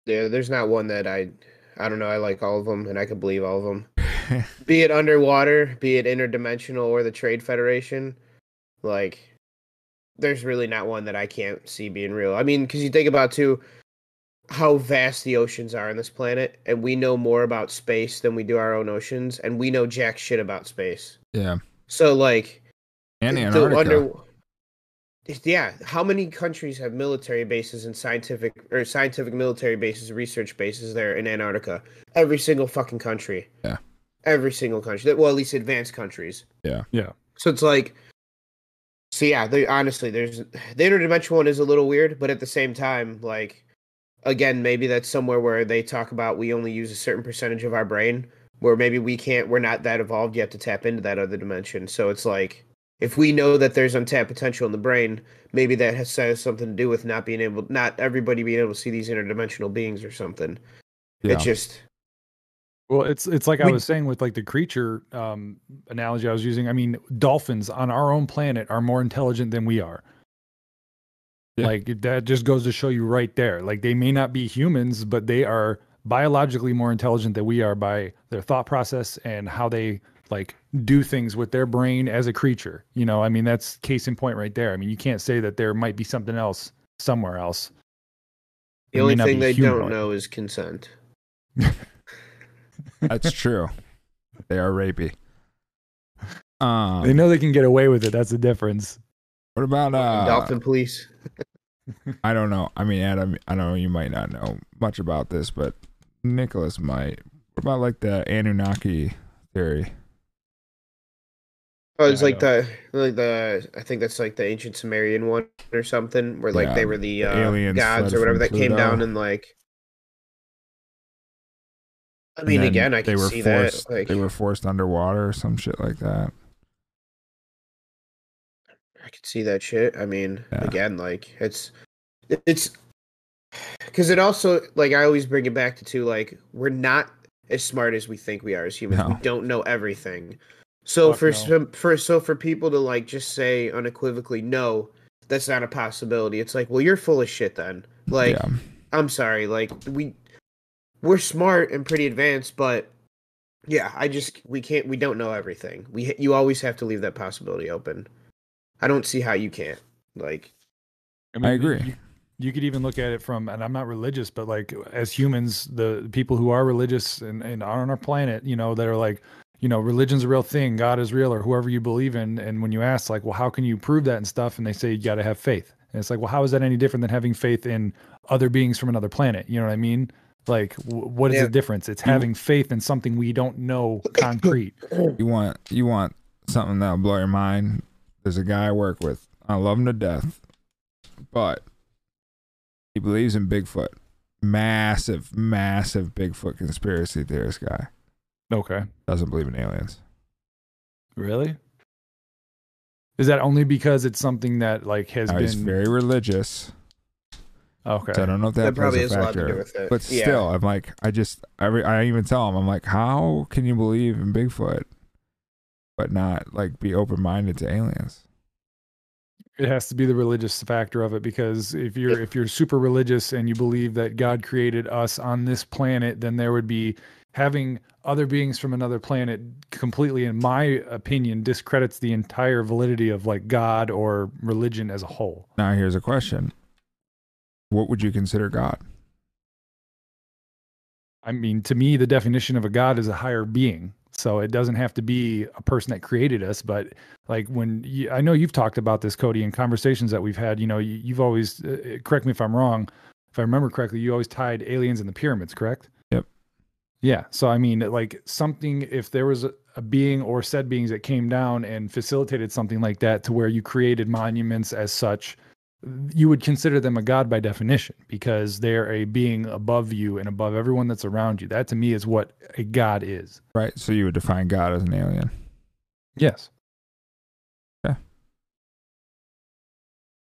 Yeah, there's not one that I, I don't know. I like all of them, and I can believe all of them. be it underwater, be it interdimensional, or the Trade Federation. Like, there's really not one that I can't see being real. I mean, because you think about too how vast the oceans are on this planet, and we know more about space than we do our own oceans, and we know jack shit about space. yeah. So like, And Antarctica. under- yeah, how many countries have military bases and scientific or scientific military bases, research bases there in Antarctica? Every single fucking country. Yeah. Every single country. Well, at least advanced countries. Yeah. Yeah. So it's like, so yeah, they, honestly, there's the interdimensional one is a little weird, but at the same time, like, again, maybe that's somewhere where they talk about we only use a certain percentage of our brain, where maybe we can't, we're not that evolved yet to tap into that other dimension. So it's like, if we know that there's untapped potential in the brain, maybe that has, has something to do with not being able, not everybody being able to see these interdimensional beings or something. Yeah. It just, Well, it's it's like I was saying with like the creature um, analogy I was using. I mean, dolphins on our own planet are more intelligent than we are. Yeah. Like that just goes to show you right there. Like they may not be humans, but they are biologically more intelligent than we are by their thought process and how they like do things with their brain as a creature. You know, I mean that's case in point right there. I mean, you can't say that there might be something else somewhere else. the It only thing they humanoid. don't know is consent. That's true. they are rapey. Um, They know they can get away with it. That's the difference. what about uh? Dolphin police. I don't know. I mean, Adam, I don't know you might not know much about this, but Nicholas might. What about like the Anunnaki theory? Oh, it's like the like the I think that's like the ancient Sumerian one or something, where like Yeah, they were the, the uh, gods or whatever that came down and like. I mean, again, I can were see forced. that. Like, They were forced underwater or some shit like that. I could see that shit. I mean, Yeah. again, like it's it's because it also like I always bring it back to too like we're not as smart as we think we are as humans. We don't know everything. So for no. some, for so for people to like just say unequivocally no, that's not a possibility. It's like, well, you're full of shit then. Like, yeah. I'm sorry. Like we we're smart and pretty advanced, but yeah, I just we can't we don't know everything. We you always have to leave that possibility open. I don't see how you can't. Like I, mean, I agree. You, you, could even look at it from and I'm not religious, but like as humans, the people who are religious and, and are on our planet, you know, that are like, you know, religion's a real thing, God is real, or whoever you believe in. And when you ask, like, well, how can you prove that and stuff? And they say you gotta have faith. And it's like, well, how is that any different than having faith in other beings from another planet? You know what I mean? Like, w- what is yeah. the difference? It's having faith in something we don't know concrete. You want you want something that'll blow your mind. There's a guy I work with. I love him to death, but he believes in Bigfoot. Massive, massive Bigfoot conspiracy theorist guy. Okay. Doesn't believe in aliens. Really? Is that only because it's something that like has no, been he's very religious? Okay. So I don't know if that, that probably has a factor, a lot to do with it. But still. I'm like, I just, I, I even tell him, I'm like, how can you believe in Bigfoot, but not like be open minded to aliens? It has to be the religious factor of it because if you're if you're super religious and you believe that God created us on this planet, then there would be having other beings from another planet completely in my opinion discredits the entire validity of like god or religion as a whole now here's a question what would you consider God? I mean, to me, the definition of a God is a higher being. So it doesn't have to be a person that created us, but like when you, I know you've talked about this, Cody, in conversations that we've had. You know, you, have always uh, correct me if I'm wrong. If I remember correctly, you always tied aliens and the pyramids, correct? Yeah. So I mean, like something, if there was a, a being or said beings that came down and facilitated something like that, to where you created monuments as such you would consider them a god by definition because they're a being above you and above everyone that's around you. That to me is what a god is. Right. So you would define God as an alien. Yes. Yeah.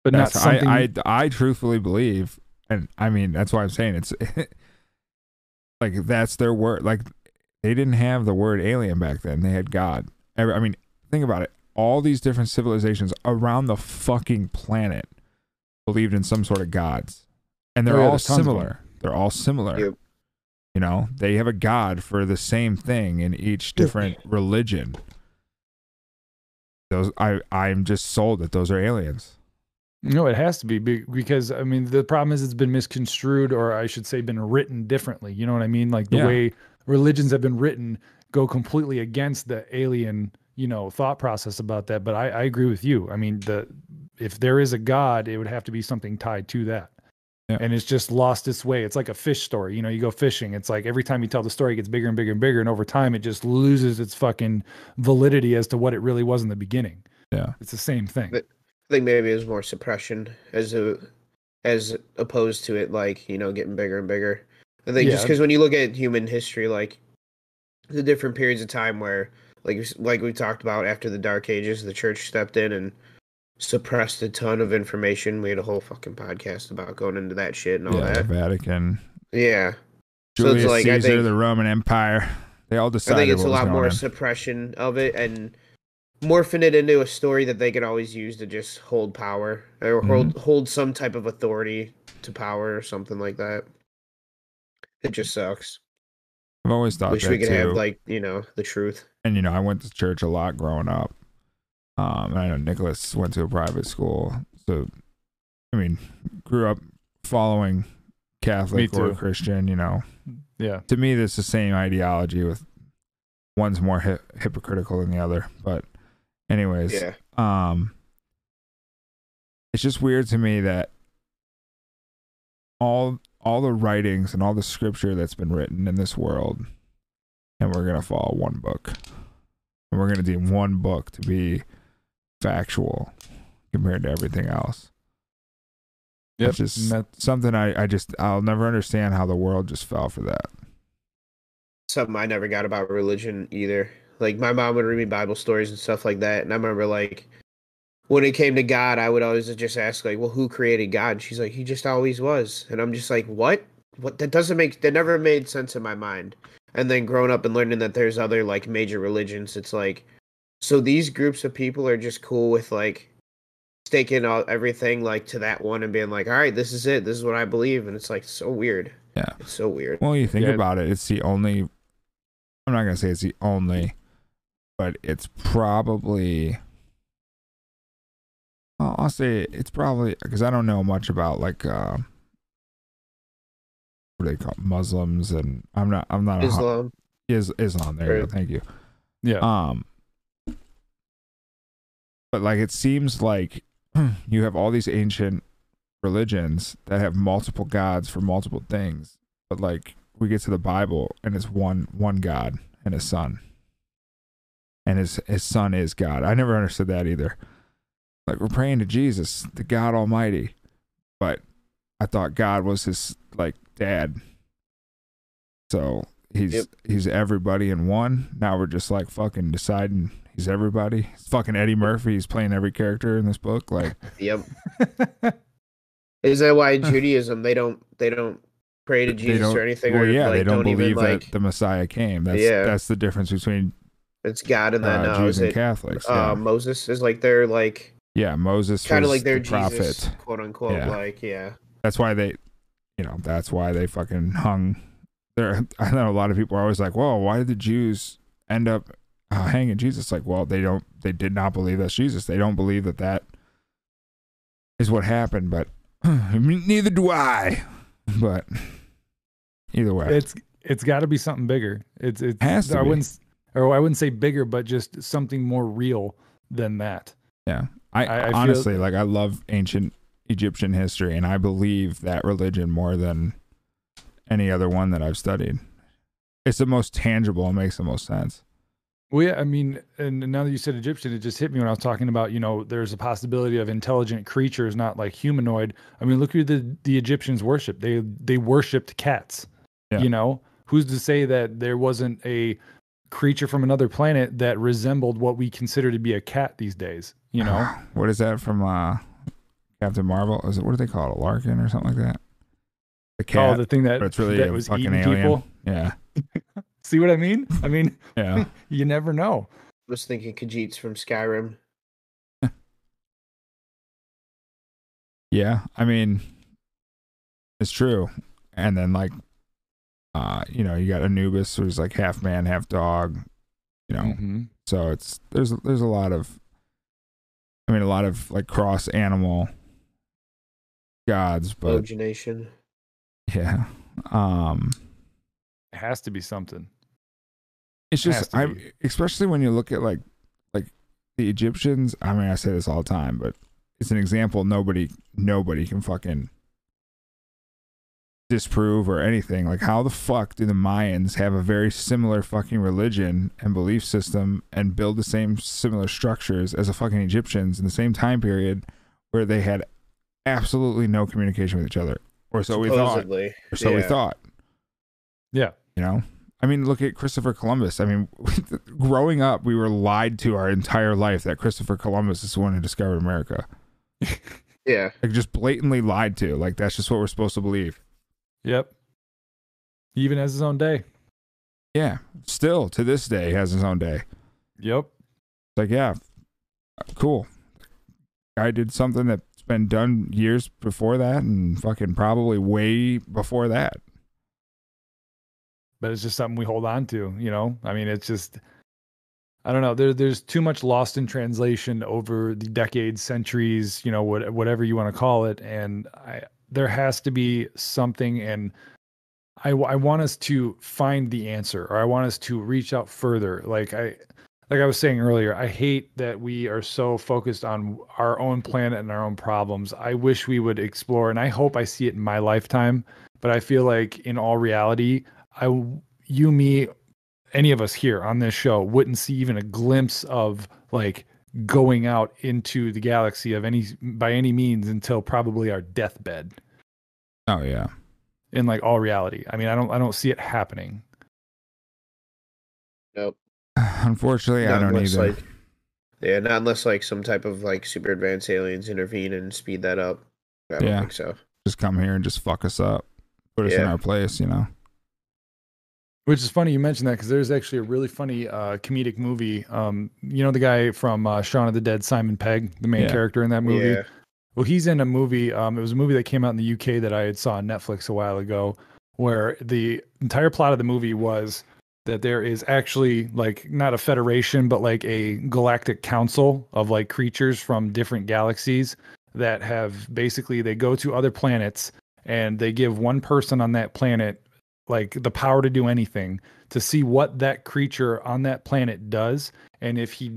But that's, not something. I, I I truthfully believe, and I mean that's why I'm saying it's like that's their word. Like they didn't have the word alien back then. They had God. I mean, think about it. All these different civilizations around the fucking planet believed in some sort of gods, and they're oh, yeah, all similar. They're all similar. Yep. You know, they have a god for the same thing in each different religion. Those I I'm just sold that those are aliens. No, it has to be because I mean the problem is it's been misconstrued, or I should say, been written differently. You know what I mean? Like the yeah. way religions have been written go completely against the alien, you know, thought process about that. But I, I agree with you. I mean the if there is a god, it would have to be something tied to that. Yeah. And it's just lost its way. It's like a fish story. You know, you go fishing. It's like every time you tell the story, it gets bigger and bigger and bigger. And over time, it just loses its fucking validity as to what it really was in the beginning. Yeah. It's the same thing. I think maybe it was more suppression as a, as opposed to it like, you know, getting bigger and bigger. I think yeah. just because when you look at human history, like the different periods of time where, like, like we talked about after the Dark Ages, the church stepped in and suppressed a ton of information. We had a whole fucking podcast about going into that shit and all yeah, that. Vatican. Yeah. Julius so like, Caesar, think, the Roman Empire. They all decided. I think it's a lot more suppression of it and morphing it into a story that they could always use to just hold power or mm-hmm. hold hold some type of authority to power or something like that. It just sucks. I've always thought wish we could too. have like you know the truth. And you know, I went to church a lot growing up, um, I know Nicholas went to a private school, so I mean, grew up following Catholic or Christian. You know, yeah. To me, it's the same ideology with one's more hi- hypocritical than the other. But, anyways, yeah. Um, it's just weird to me that all all the writings and all the scripture that's been written in this world, and we're gonna follow one book, and we're gonna deem one book to be factual compared to everything else. Yep. It's just that's something I, I just I'll never understand how the world just fell for that. Something I never got about religion either. Like my mom would read me Bible stories and stuff like that, and I remember like when it came to God, I would always just ask like, "Well, who created God?" And she's like, "He just always was," and I'm just like, "What? What? That doesn't make that never made sense in my mind." And then growing up and learning that there's other like major religions, it's like So these groups of people are just cool with like staking all everything like to that one and being like, all right, this is it. This is what I believe, and it's like so weird. Yeah, it's so weird. Well, you think yeah. about it, it's the only. I'm not gonna say it's the only, but it's probably. I'll say it's probably because I don't know much about like uh, what do they call it? Muslims and I'm not I'm not Islam. A, is Islam there? Right. Thank you. Yeah. Um. But like it seems like you have all these ancient religions that have multiple gods for multiple things, but like we get to the Bible and it's one one God and his son. And his his son is God. I never understood that either. Like we're praying to Jesus, the God Almighty, but I thought God was his like dad. So he's yep. he's everybody in one. Now we're just like fucking deciding he's everybody. It's fucking Eddie Murphy. He's playing every character in this book. Like, yep. Is that why in Judaism they don't they don't pray to Jesus or anything? Well, or yeah, like, they don't, don't believe even, that like, the Messiah came. That's yeah. that's the difference between it's God and then uh, uh, Jews and it, Catholics. Uh. Moses is like their like yeah Moses kind of like their the Jesus, prophet, quote unquote. Yeah. Like yeah, that's why they, you know, that's why they fucking hung. There, I know a lot of people are always like, "Well, why did the Jews end up uh, hanging Jesus?" Like, well, they don't, they did not believe that's Jesus. They don't believe that that is what happened. But neither do I. But either way, it's it's got to be something bigger. It's it has to. I be. wouldn't, or I wouldn't say bigger, but just something more real than that. Yeah, I, I, I honestly feel, like. I love ancient Egyptian history, and I believe that religion more than any other one that I've studied. It's the most tangible and makes the most sense. Well, yeah, I mean, and now that you said Egyptian, it just hit me when I was talking about, you know, there's a possibility of intelligent creatures, not like humanoid. I mean, look who the the Egyptians worship. They they worshipped cats. Yeah. You know, who's to say that there wasn't a creature from another planet that resembled what we consider to be a cat these days? You know, what is that from uh Captain Marvel? Is it what do they call it, a Flerken or something like that? The cat. Oh, the thing that, it's really that was fucking eating alien. people. Yeah. See what I mean? I mean, yeah. you never know. I was thinking Khajiits from Skyrim. yeah, I mean, it's true. And then like, uh, you know, you got Anubis, who's like half man, half dog. You know, mm-hmm. so it's there's there's a lot of, I mean, a lot of like cross animal gods, but Ogination. yeah, um, it has to be something. It's just I, especially when you look at like like the Egyptians. I mean, I say this all the time, but it's an example nobody nobody can fucking disprove or anything. Like, how the fuck do the Mayans have a very similar fucking religion and belief system and build the same similar structures as the fucking Egyptians in the same time period where they had absolutely no communication with each other, or so Supposedly. we thought. Or so yeah. we thought. Yeah. You know, I mean, look at Christopher Columbus. I mean, growing up, we were lied to our entire life that Christopher Columbus is the one who discovered America. yeah. Like, just blatantly lied to. Like, that's just what we're supposed to believe. Yep. He even has his own day. Yeah. Still, to this day, has his own day. Yep. It's like, yeah, cool. Guy did something that's been done years before that and fucking probably way before that but it's just something we hold on to, you know? I mean, it's just I don't know. There, there's too much lost in translation over the decades, centuries, you know, what, whatever you want to call it. And I, there has to be something, and I, I want us to find the answer, or I want us to reach out further. Like I, like I was saying earlier, I hate that we are so focused on our own planet and our own problems. I wish we would explore, and I hope I see it in my lifetime. But I feel like, in all reality, I, you, me, any of us here on this show wouldn't see even a glimpse of like going out into the galaxy of any by any means until probably our deathbed. Oh yeah. In like all reality. I mean, I don't I don't see it happening. Nope. Unfortunately, not I don't either. Like, yeah, not unless like some type of like super advanced aliens intervene and speed that up. I don't yeah. think so. Just come here and just fuck us up. Put us Yeah. in our place, you know. Which is funny you mentioned that because there's actually a really funny uh, comedic movie. Um, you know the guy from uh, Shaun of the Dead, Simon Pegg, the main Yeah. character in that movie. Yeah. Well, he's in a movie. Um, it was a movie that came out in the UK that I had saw on Netflix a while ago, where the entire plot of the movie was that there is actually like not a federation, but like a galactic council of like creatures from different galaxies that have basically they go to other planets and they give one person on that planet like the power to do anything to see what that creature on that planet does and if he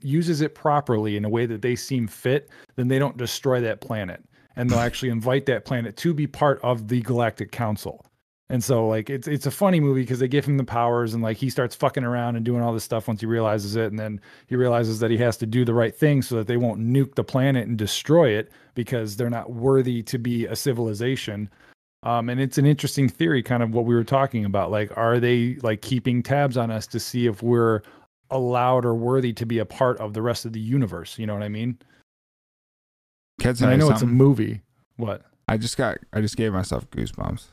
uses it properly in a way that they seem fit then they don't destroy that planet. And they'll actually invite that planet to be part of the galactic council. And so like it's it's a funny movie because they give him the powers and like he starts fucking around and doing all this stuff once he realizes it. And then he realizes that he has to do the right thing so that they won't nuke the planet and destroy it because they're not worthy to be a civilization um, and it's an interesting theory kind of what we were talking about like are they like keeping tabs on us to see if we're allowed or worthy to be a part of the rest of the universe you know what i mean? Kids, i know it's a movie. What? I just got I just gave myself goosebumps.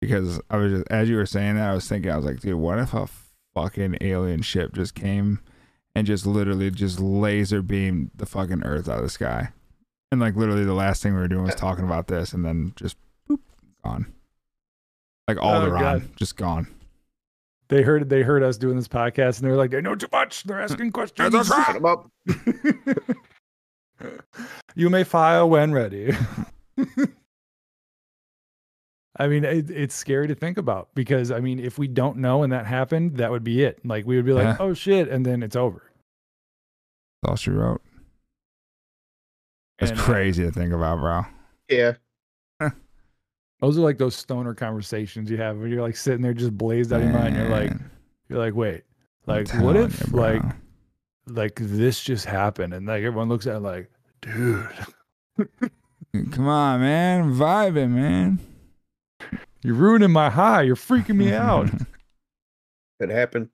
Because I was just as you were saying that I was thinking I was like, dude, what if a fucking alien ship just came and just literally just laser beamed the fucking Earth out of the sky, and like literally the last thing we were doing was talking about this, and then just gone, like all Oh, the God. just gone. they heard they heard us doing this podcast and they're like they know too much they're asking questions That's right. Shut 'em up. you may file when ready. I mean, it, it's scary to think about because I mean, if we don't know and that happened, that would be it. Like we would be like, Yeah. "Oh shit," and then it's over. That's all she wrote. It's And, uh, crazy to think about, bro. Yeah. Those are like those stoner conversations you have where you're like sitting there just blazed out of your mind. You're like, you're like, wait, like what if you, like like this just happened and like everyone looks at it like, dude, Come on, man, I'm vibing, man. you're ruining my high. You're freaking me out. It happen.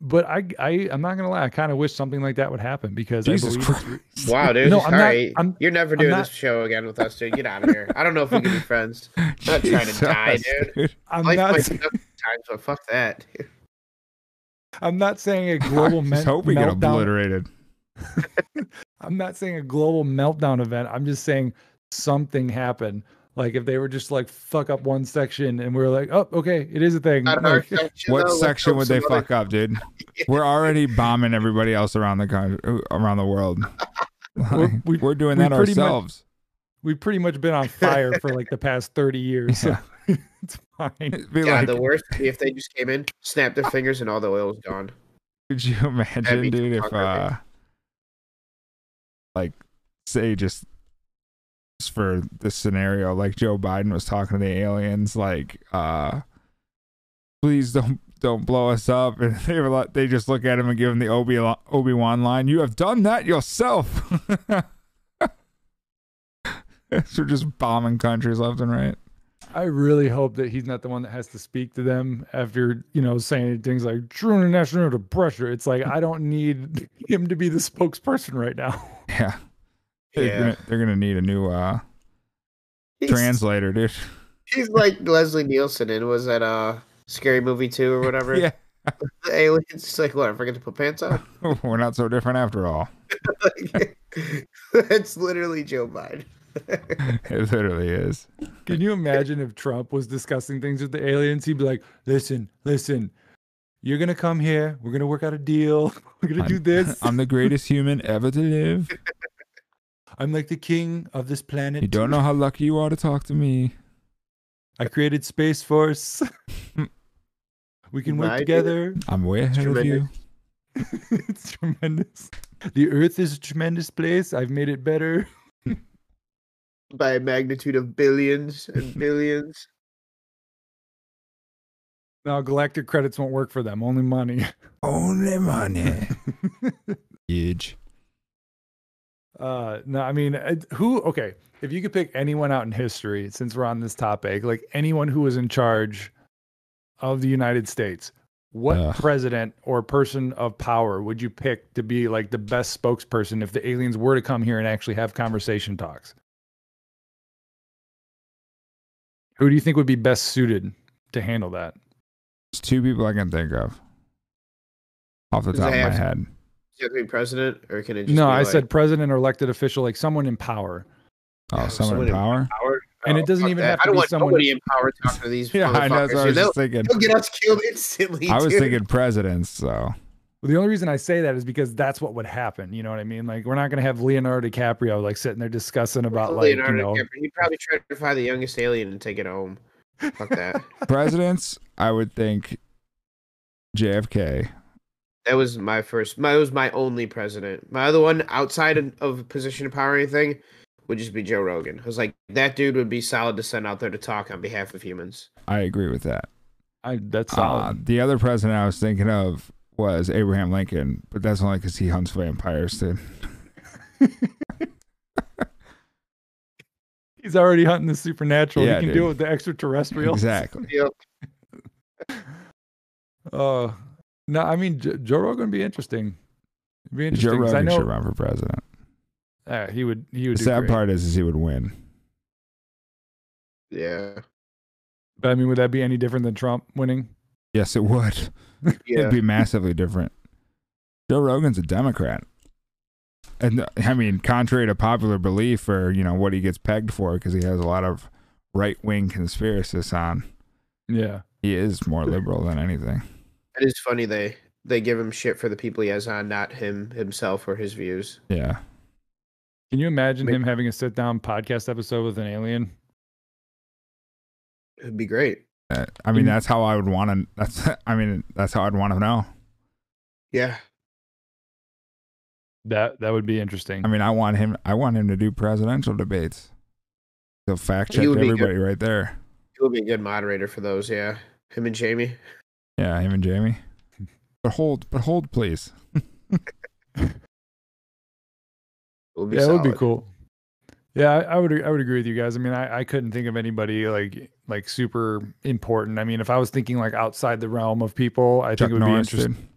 But I, I, I'm not gonna lie. I kind of wish something like that would happen because Jesus I believe it's re- Christ. Wow, dude. No, I'm not- right. I'm- You're never I'm doing not- this show again with us, dude. Get out of here. I don't know if we can be friends. not trying to die, dude. I'm Life not. might sa- suck times, but fuck that. I'm not saying a global I men- just hope we get obliterated. I'm not saying a global meltdown event. I'm just saying something happened. Like if they were just like fuck up one section and we are like, oh, okay, it is a thing. Like, section, What though. Section would they some other- fuck up, dude? We're already bombing everybody else around the country, around the world. Like, we- we're doing we that pretty much- ourselves. We've pretty much been on fire for like the past 30 years. So it's fine. It'd be God, like, the worst would be if they just came in, snapped their fingers, and all the oil was gone. could you imagine, dude, if uh, like, say just just for this scenario, like Joe Biden was talking to the aliens, like, uh, please don't don't blow us up, and they were like, they just look at him and give him the Obi Obi Wan line, "You have done that yourself." so just bombing countries left and right. I really hope that he's not the one that has to speak to them after, you know, saying things like true international to pressure. It's like I don't need him to be the spokesperson right now. Yeah, they're, Yeah. gonna, they're gonna need a new uh He's, translator, dude. he's like Leslie Nielsen in was that uh scary movie two or whatever. Yeah, The aliens it's like what, I forget to put pants on? we're not so different after all. It's literally Joe Biden. It literally is. Can you imagine if Trump was discussing things with the aliens? He'd be like, listen, listen, you're going to come here. We're going to work out a deal. We're going to do this. I'm the greatest human ever to live. I'm like the king of this planet. You don't know how lucky you are to talk to me. I created Space Force. we can work together. I'm way ahead of you. it's tremendous. The Earth is a tremendous place. I've made it better. By a magnitude of billions and billions. Now, galactic credits won't work for them. Only money. Only money. Huge. Uh, no, I mean, who? Okay, if you could pick anyone out in history, since we're on this topic, like anyone who was in charge of the United States, what Ugh. president or person of power would you pick to be like the best spokesperson if the aliens were to come here and actually have conversation talks? Who do you think would be best suited? to handle that? There's two people I can think of off the top of it my have head. Does have to be president, or can it just No, be I like, said president or elected official, like someone in power. Oh, Yeah, someone someone in in power. power? And Oh, it doesn't fuck even that. have I to don't be want someone- in power talking to these Yeah, I know. motherfuckers. I was They'll, just thinking. they'll get us killed instantly. I was dude. thinking presidents. So Well, the only reason I say that is because that's what would happen. You know what I mean? Like, we're not going to have Leonardo DiCaprio like sitting there discussing about like Leonardo you know. DiCaprio. He'd probably try to find the youngest alien and take it home. Fuck that. presidents, I would think JFK. That was my first. My that was my only president. My other one outside of, of position of power or anything would just be Joe Rogan. I was like, that dude would be solid to send out there to talk on behalf of humans. I agree with that. I that's Uh, solid. the other president I was thinking of was Abraham Lincoln, but that's only because he hunts vampires. Dude. He's already hunting the supernatural. Yeah, he can dude. deal with the extraterrestrial. Exactly. Yep. Uh, no, I mean J- Joe Rogan would be interesting. It'd be interesting. Joe 'cause I Rogan know should run for president. uh, he would. He would. The do sad great. part is, is he would win. Yeah. But I mean, would that be any different than Trump winning? Yes, it would. Yeah. It'd be massively different. Joe Rogan's a Democrat. And uh, I mean, contrary to popular belief or, you know, what he gets pegged for, because he has a lot of right wing conspiracists on, Yeah. he is more liberal than anything. It is funny they they give him shit for the people he has on, not him himself or his views. Yeah. Can you imagine Maybe- him having a sit down podcast episode with an alien? It'd be great. Uh, I mean, that's how I would want to, that's, I mean, that's how I'd want to know. Yeah. That that would be interesting. I mean, I want him, I want him to do presidential debates. He'll fact He check would be good. everybody right there. He would be a good moderator for those, yeah. Him and Jamie. Yeah, him and Jamie. But hold, but hold, please. It would be yeah, it would be cool. Yeah, I, I would I would agree with you guys. I mean, I, I couldn't think of anybody like like super important. I mean, if I was thinking like outside the realm of people, I Chuck think it would Norris, be interesting.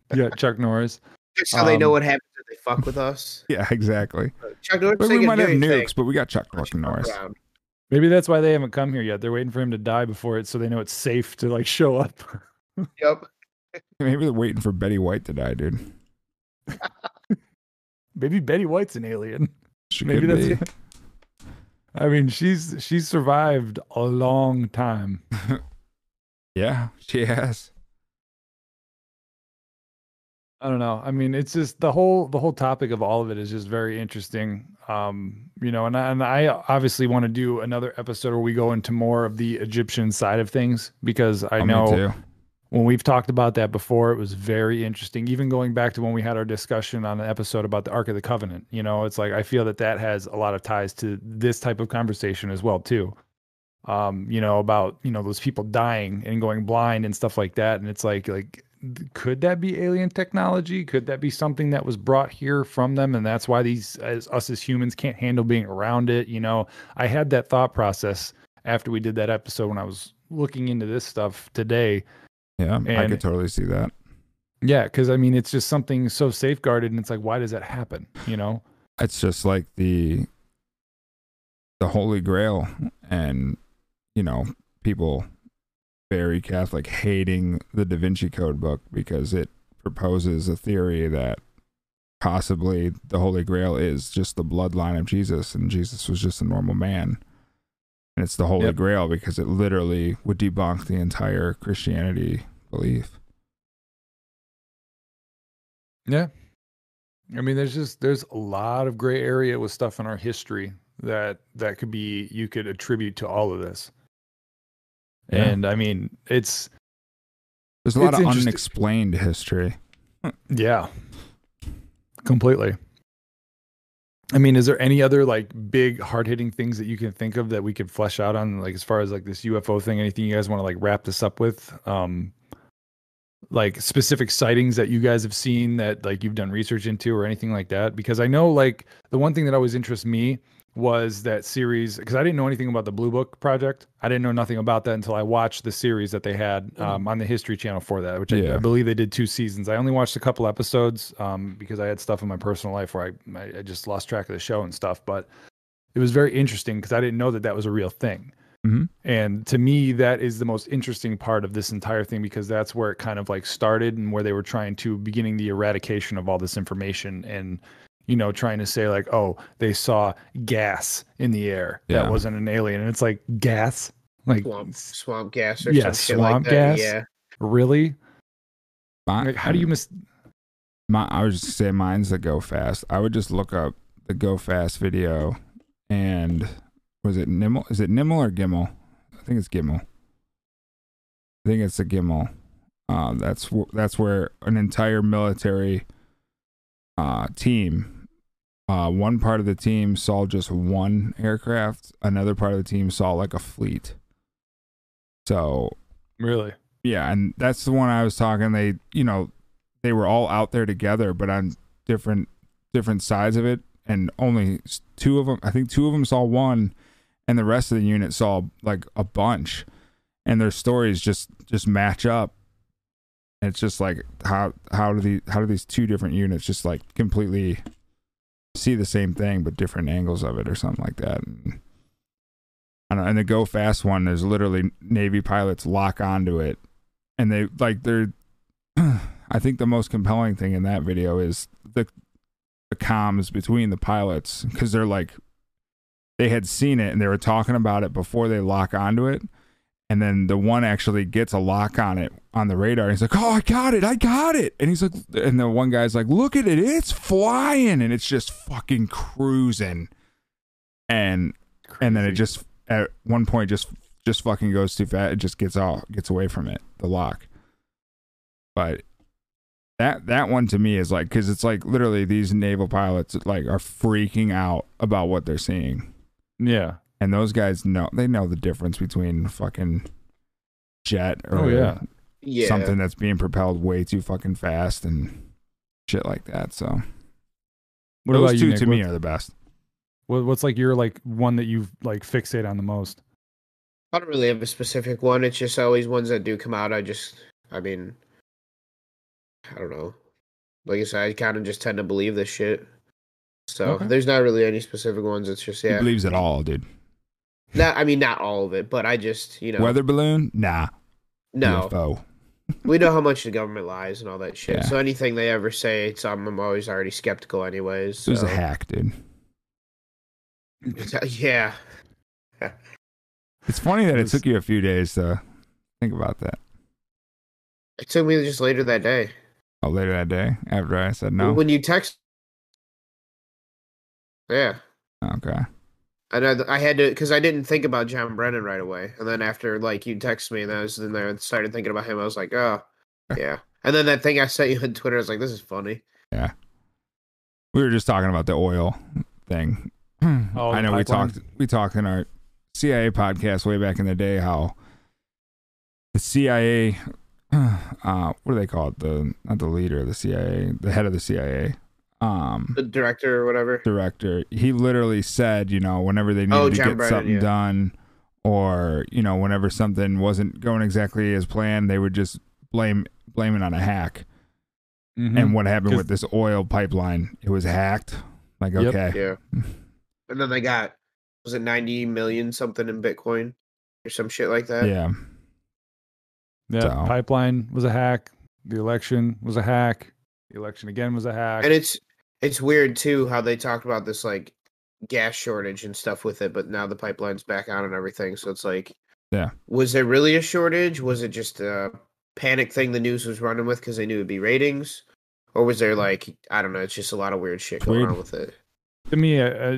Yeah, Chuck Norris. That's how they know Um, what happens if they fuck with us. Yeah, exactly. Chuck Norris But we might have anything. nukes, but we got Chuck Just fucking Norris. around. Maybe that's why they haven't come here yet. They're waiting for him to die before it, so they know it's safe to like show up. Yep. Maybe they're waiting for Betty White to die, dude. Maybe Betty White's an alien. She Maybe could that's. I mean, she's she's survived a long time. yeah, she has. I don't know. I mean, it's just the whole the whole topic of all of it is just very interesting. Um, you know, and I, and I obviously want to do another episode where we go into more of the Egyptian side of things because I Oh, know when we've talked about that before, it was very interesting. Even going back to when we had our discussion on an episode about the Ark of the Covenant, you know, it's like I feel that that has a lot of ties to this type of conversation as well too. Um, you know, about you know those people dying and going blind and stuff like that, and it's like like could that be alien technology? Could that be something that was brought here from them, and that's why these as us as humans can't handle being around it? You know, I had that thought process after we did that episode when I was looking into this stuff today Yeah, I could totally see that. yeah, because I mean, it's just something so safeguarded, and it's like, why does that happen? You know? It's just like the the Holy Grail, and you know, people very Catholic hating the Da Vinci Code book because it proposes a theory that possibly the Holy Grail is just the bloodline of Jesus, and Jesus was just a normal man. And it's the Holy Yep. Grail because it literally would debunk the entire Christianity belief. Yeah. I mean, there's just there's a lot of gray area with stuff in our history that that could be you could attribute to all of this. Yeah. And I mean, it's There's a lot of unexplained history. yeah, completely. I mean, is there any other like big hard hitting things that you can think of that we could flesh out on, like as far as like this UFO thing? Anything you guys want to like wrap this up with? Um, like specific sightings that you guys have seen that like you've done research into or anything like that? Because I know like the one thing that always interests me was that series because I didn't know anything about the Blue Book project. I didn't know nothing about that until I watched the series that they had um, on the History Channel for that, which I, Yeah. I believe they did two seasons. I only watched a couple episodes um, because I had stuff in my personal life where I, I I just lost track of the show and stuff. But it was very interesting because I didn't know that that was a real thing. Mhm. And to me, that is the most interesting part of this entire thing because that's where it kind of like started and where they were trying to beginning the eradication of all this information and you know trying to say like oh they saw gas in the air Yeah. that wasn't an alien and it's like gas like swamp swamp gas or Yeah, some swamp like that. gas. Yeah. really My- like how do you miss My, I was just say mine's the Go Fast. I would just look up the Go Fast video, and was it Nimmel? Is it Nimmel or Gimmel? I think it's Gimmel. I think it's the Gimmel. Uh, that's that's where an entire military uh, team. Uh, one part of the team saw just one aircraft. Another part of the team saw like a fleet. So really yeah, and that's the one I was talking. They, you know, they were all out there together, but on different different sides of it, and only two of them. I think two of them saw one, and the rest of the unit saw like a bunch, and their stories just just match up. And it's just like how how do the how do these two different units just like completely see the same thing but different angles of it or something like that. And, I don't and the go fast one is literally Navy pilots lock onto it and they like they're I think the most compelling thing in that video is the the comms between the pilots because they're like they had seen it and they were talking about it before they lock onto it and then the one actually gets a lock on it on the radar. He's like oh i got it. I got it. And he's like and the one guy's like look at it. It's flying. And it's just fucking cruising. And and then it just at one point just just fucking goes too fast. It just gets off, gets away from it, the lock. But that that one to me is like because it's like literally these naval pilots like are freaking out about what they're seeing, yeah and those guys know they know the difference between fucking jet oh, or Oh, yeah. Yeah. something that's being propelled way too fucking fast and shit like that. So what those about two you to me What- are the best. what, what's like your like one that you've like fixate on the most I don't really have a specific one. It's just always ones that do come out. I just, I mean, I don't know. Like I said, I kind of just tend to believe this shit. So Okay. there's not really any specific ones. It's just He yeah. believes it all, dude. Not, I mean, not all of it, but I just, you know, Weather balloon? Nah. no, UFO. we know how much the government lies and all that shit. Yeah. So anything they ever say, it's um, I'm always already skeptical, anyways. It was a hack, dude. Yeah, It's funny that it was- took you a few days to think about that. it took me just later that day. Oh, later that day after I said no. When you text, yeah. Okay. And I, I had to because I didn't think about John Brennan right away, and then after like you text me, and I was in there and started thinking about him, I was like, oh, yeah. And then that thing I sent you on Twitter, I was like, this is funny. Yeah, we were just talking about the oil thing. Oh, I know we pipeline? talked we talked in our CIA podcast way back in the day how the CIA uh what do they call it? The not the leader of the CIA, the head of the CIA. Um The director or whatever. director, he literally said, you know, whenever they needed Oh, to John get Brennan, something yeah. done, or you know, whenever something wasn't going exactly as planned, they would just blame blame it on a hack. Mhm. And what happened with this oil pipeline? It was hacked. Like, Yep. okay, Yeah. And then they got was it ninety million something in Bitcoin or some shit like that. yeah, yeah, so- pipeline was a hack. The election was a hack. The election again was a hack. And it's it's weird too how they talked about this like gas shortage and stuff with it, but now the pipeline's back on and everything. So it's like, Yeah. was there really a shortage? Was it just a panic thing the news was running with because they knew it'd be ratings, or was there like I don't know? It's just a lot of weird shit going weird. on with it. to me, uh, uh,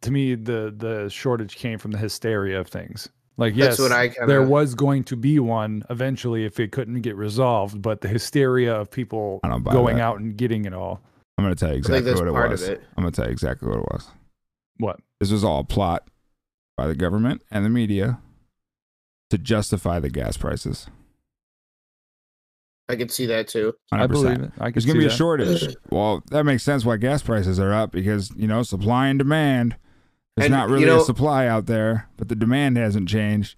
to me, the the shortage came from the hysteria of things. Like, yes, That's what I kind there was going to be one eventually if it couldn't get resolved, but the hysteria of people I don't buy going that. out and getting it all. I'm gonna tell you exactly what it was. it. I'm gonna tell you exactly what it was. What? This was all a plot by the government and the media to justify the gas prices. I can see that too. 100%. I believe it. I can There's gonna be a shortage. Well, that makes sense why gas prices are up because you know supply and demand. There's And, not you really know- a supply out there, but the demand hasn't changed.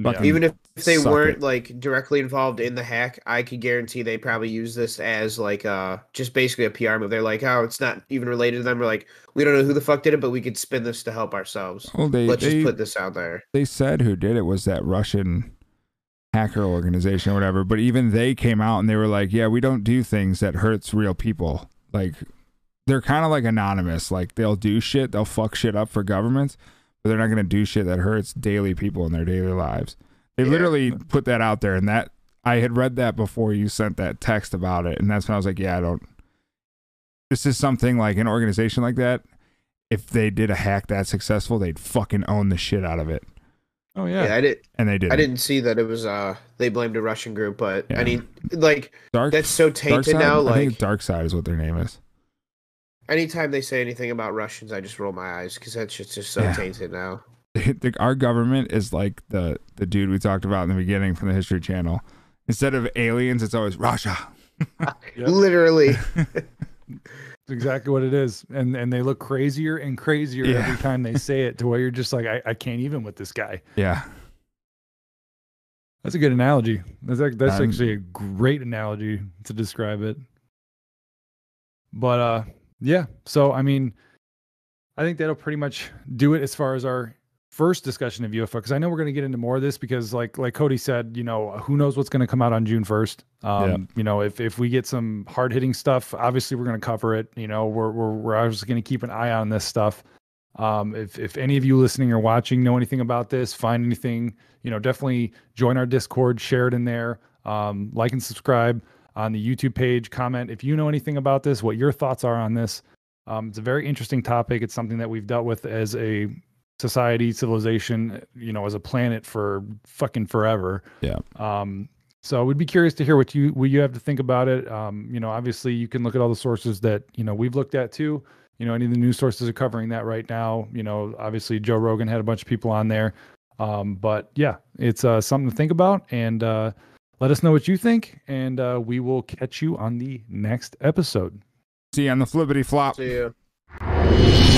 Fucking Even if, if they weren't it. like directly involved in the hack, I could guarantee they probably use this as like uh just basically a PR move. They're like, oh, it's not even related to them. We're like, we don't know who the fuck did it, but we could spin this to help ourselves. Well, they Let's they, just put this out there. they said who did it was that Russian hacker organization or whatever. But even they came out and they were like, "Yeah, we don't do things that hurts real people." Like they're kind of like anonymous. Like they'll do shit, they'll fuck shit up for governments, but they're not gonna do shit that hurts daily people in their daily lives. They Yeah. literally put that out there, and that I had read that before you sent that text about it, and that's when I was like, "Yeah, I don't." This is something like an organization like that. If they did a hack that successful, they'd fucking own the shit out of it. Oh Yeah, yeah. I did. And they did. I didn't see that it was uh they blamed a Russian group, but Yeah. I mean, like Dark. that's so Dark tainted Side? now. I think Like Dark Side is what their name is. Anytime they say anything about Russians, I just roll my eyes because that's just, just so Yeah. tainted now. The- our government is like the the dude we talked about in the beginning from the History Channel. Instead of aliens, it's always Russia. Literally, It's exactly what it is. And and they look crazier and crazier Yeah. every time they say it to where you're just like, I, I can't even with this guy. Yeah, That's a good analogy. That's ac- that's Um, actually a great analogy to describe it. But uh yeah, so I mean I think that'll pretty much do it as far as our first discussion of UFO because I know we're going to get into more of this because like like Cody said, you know, who knows what's going to come out on June 1st. Um Yeah. you know, if if we get some hard-hitting stuff, obviously we're going to cover it, you know, we're we're we're obviously going to keep an eye on this stuff. Um, if if any of you listening or watching know anything about this, find anything, you know, definitely join our Discord, share it in there, um, like and subscribe on the YouTube page, comment if you know anything about this, what your thoughts are on this. Um, it's a very interesting topic. It's something that we've dealt with as a society, civilization, you know, as a planet for fucking forever. Yeah. Um, so we'd be curious to hear what you what you have to think about it. Um, you know, obviously you can look at all the sources that you know we've looked at too. You know, any of the news sources are covering that right now. You know, obviously Joe Rogan had a bunch of people on there. Um, but yeah, it's uh, something to think about, and uh, let us know what you think, and uh, we will catch you on the next episode. see you on the flippity flop. so yeah.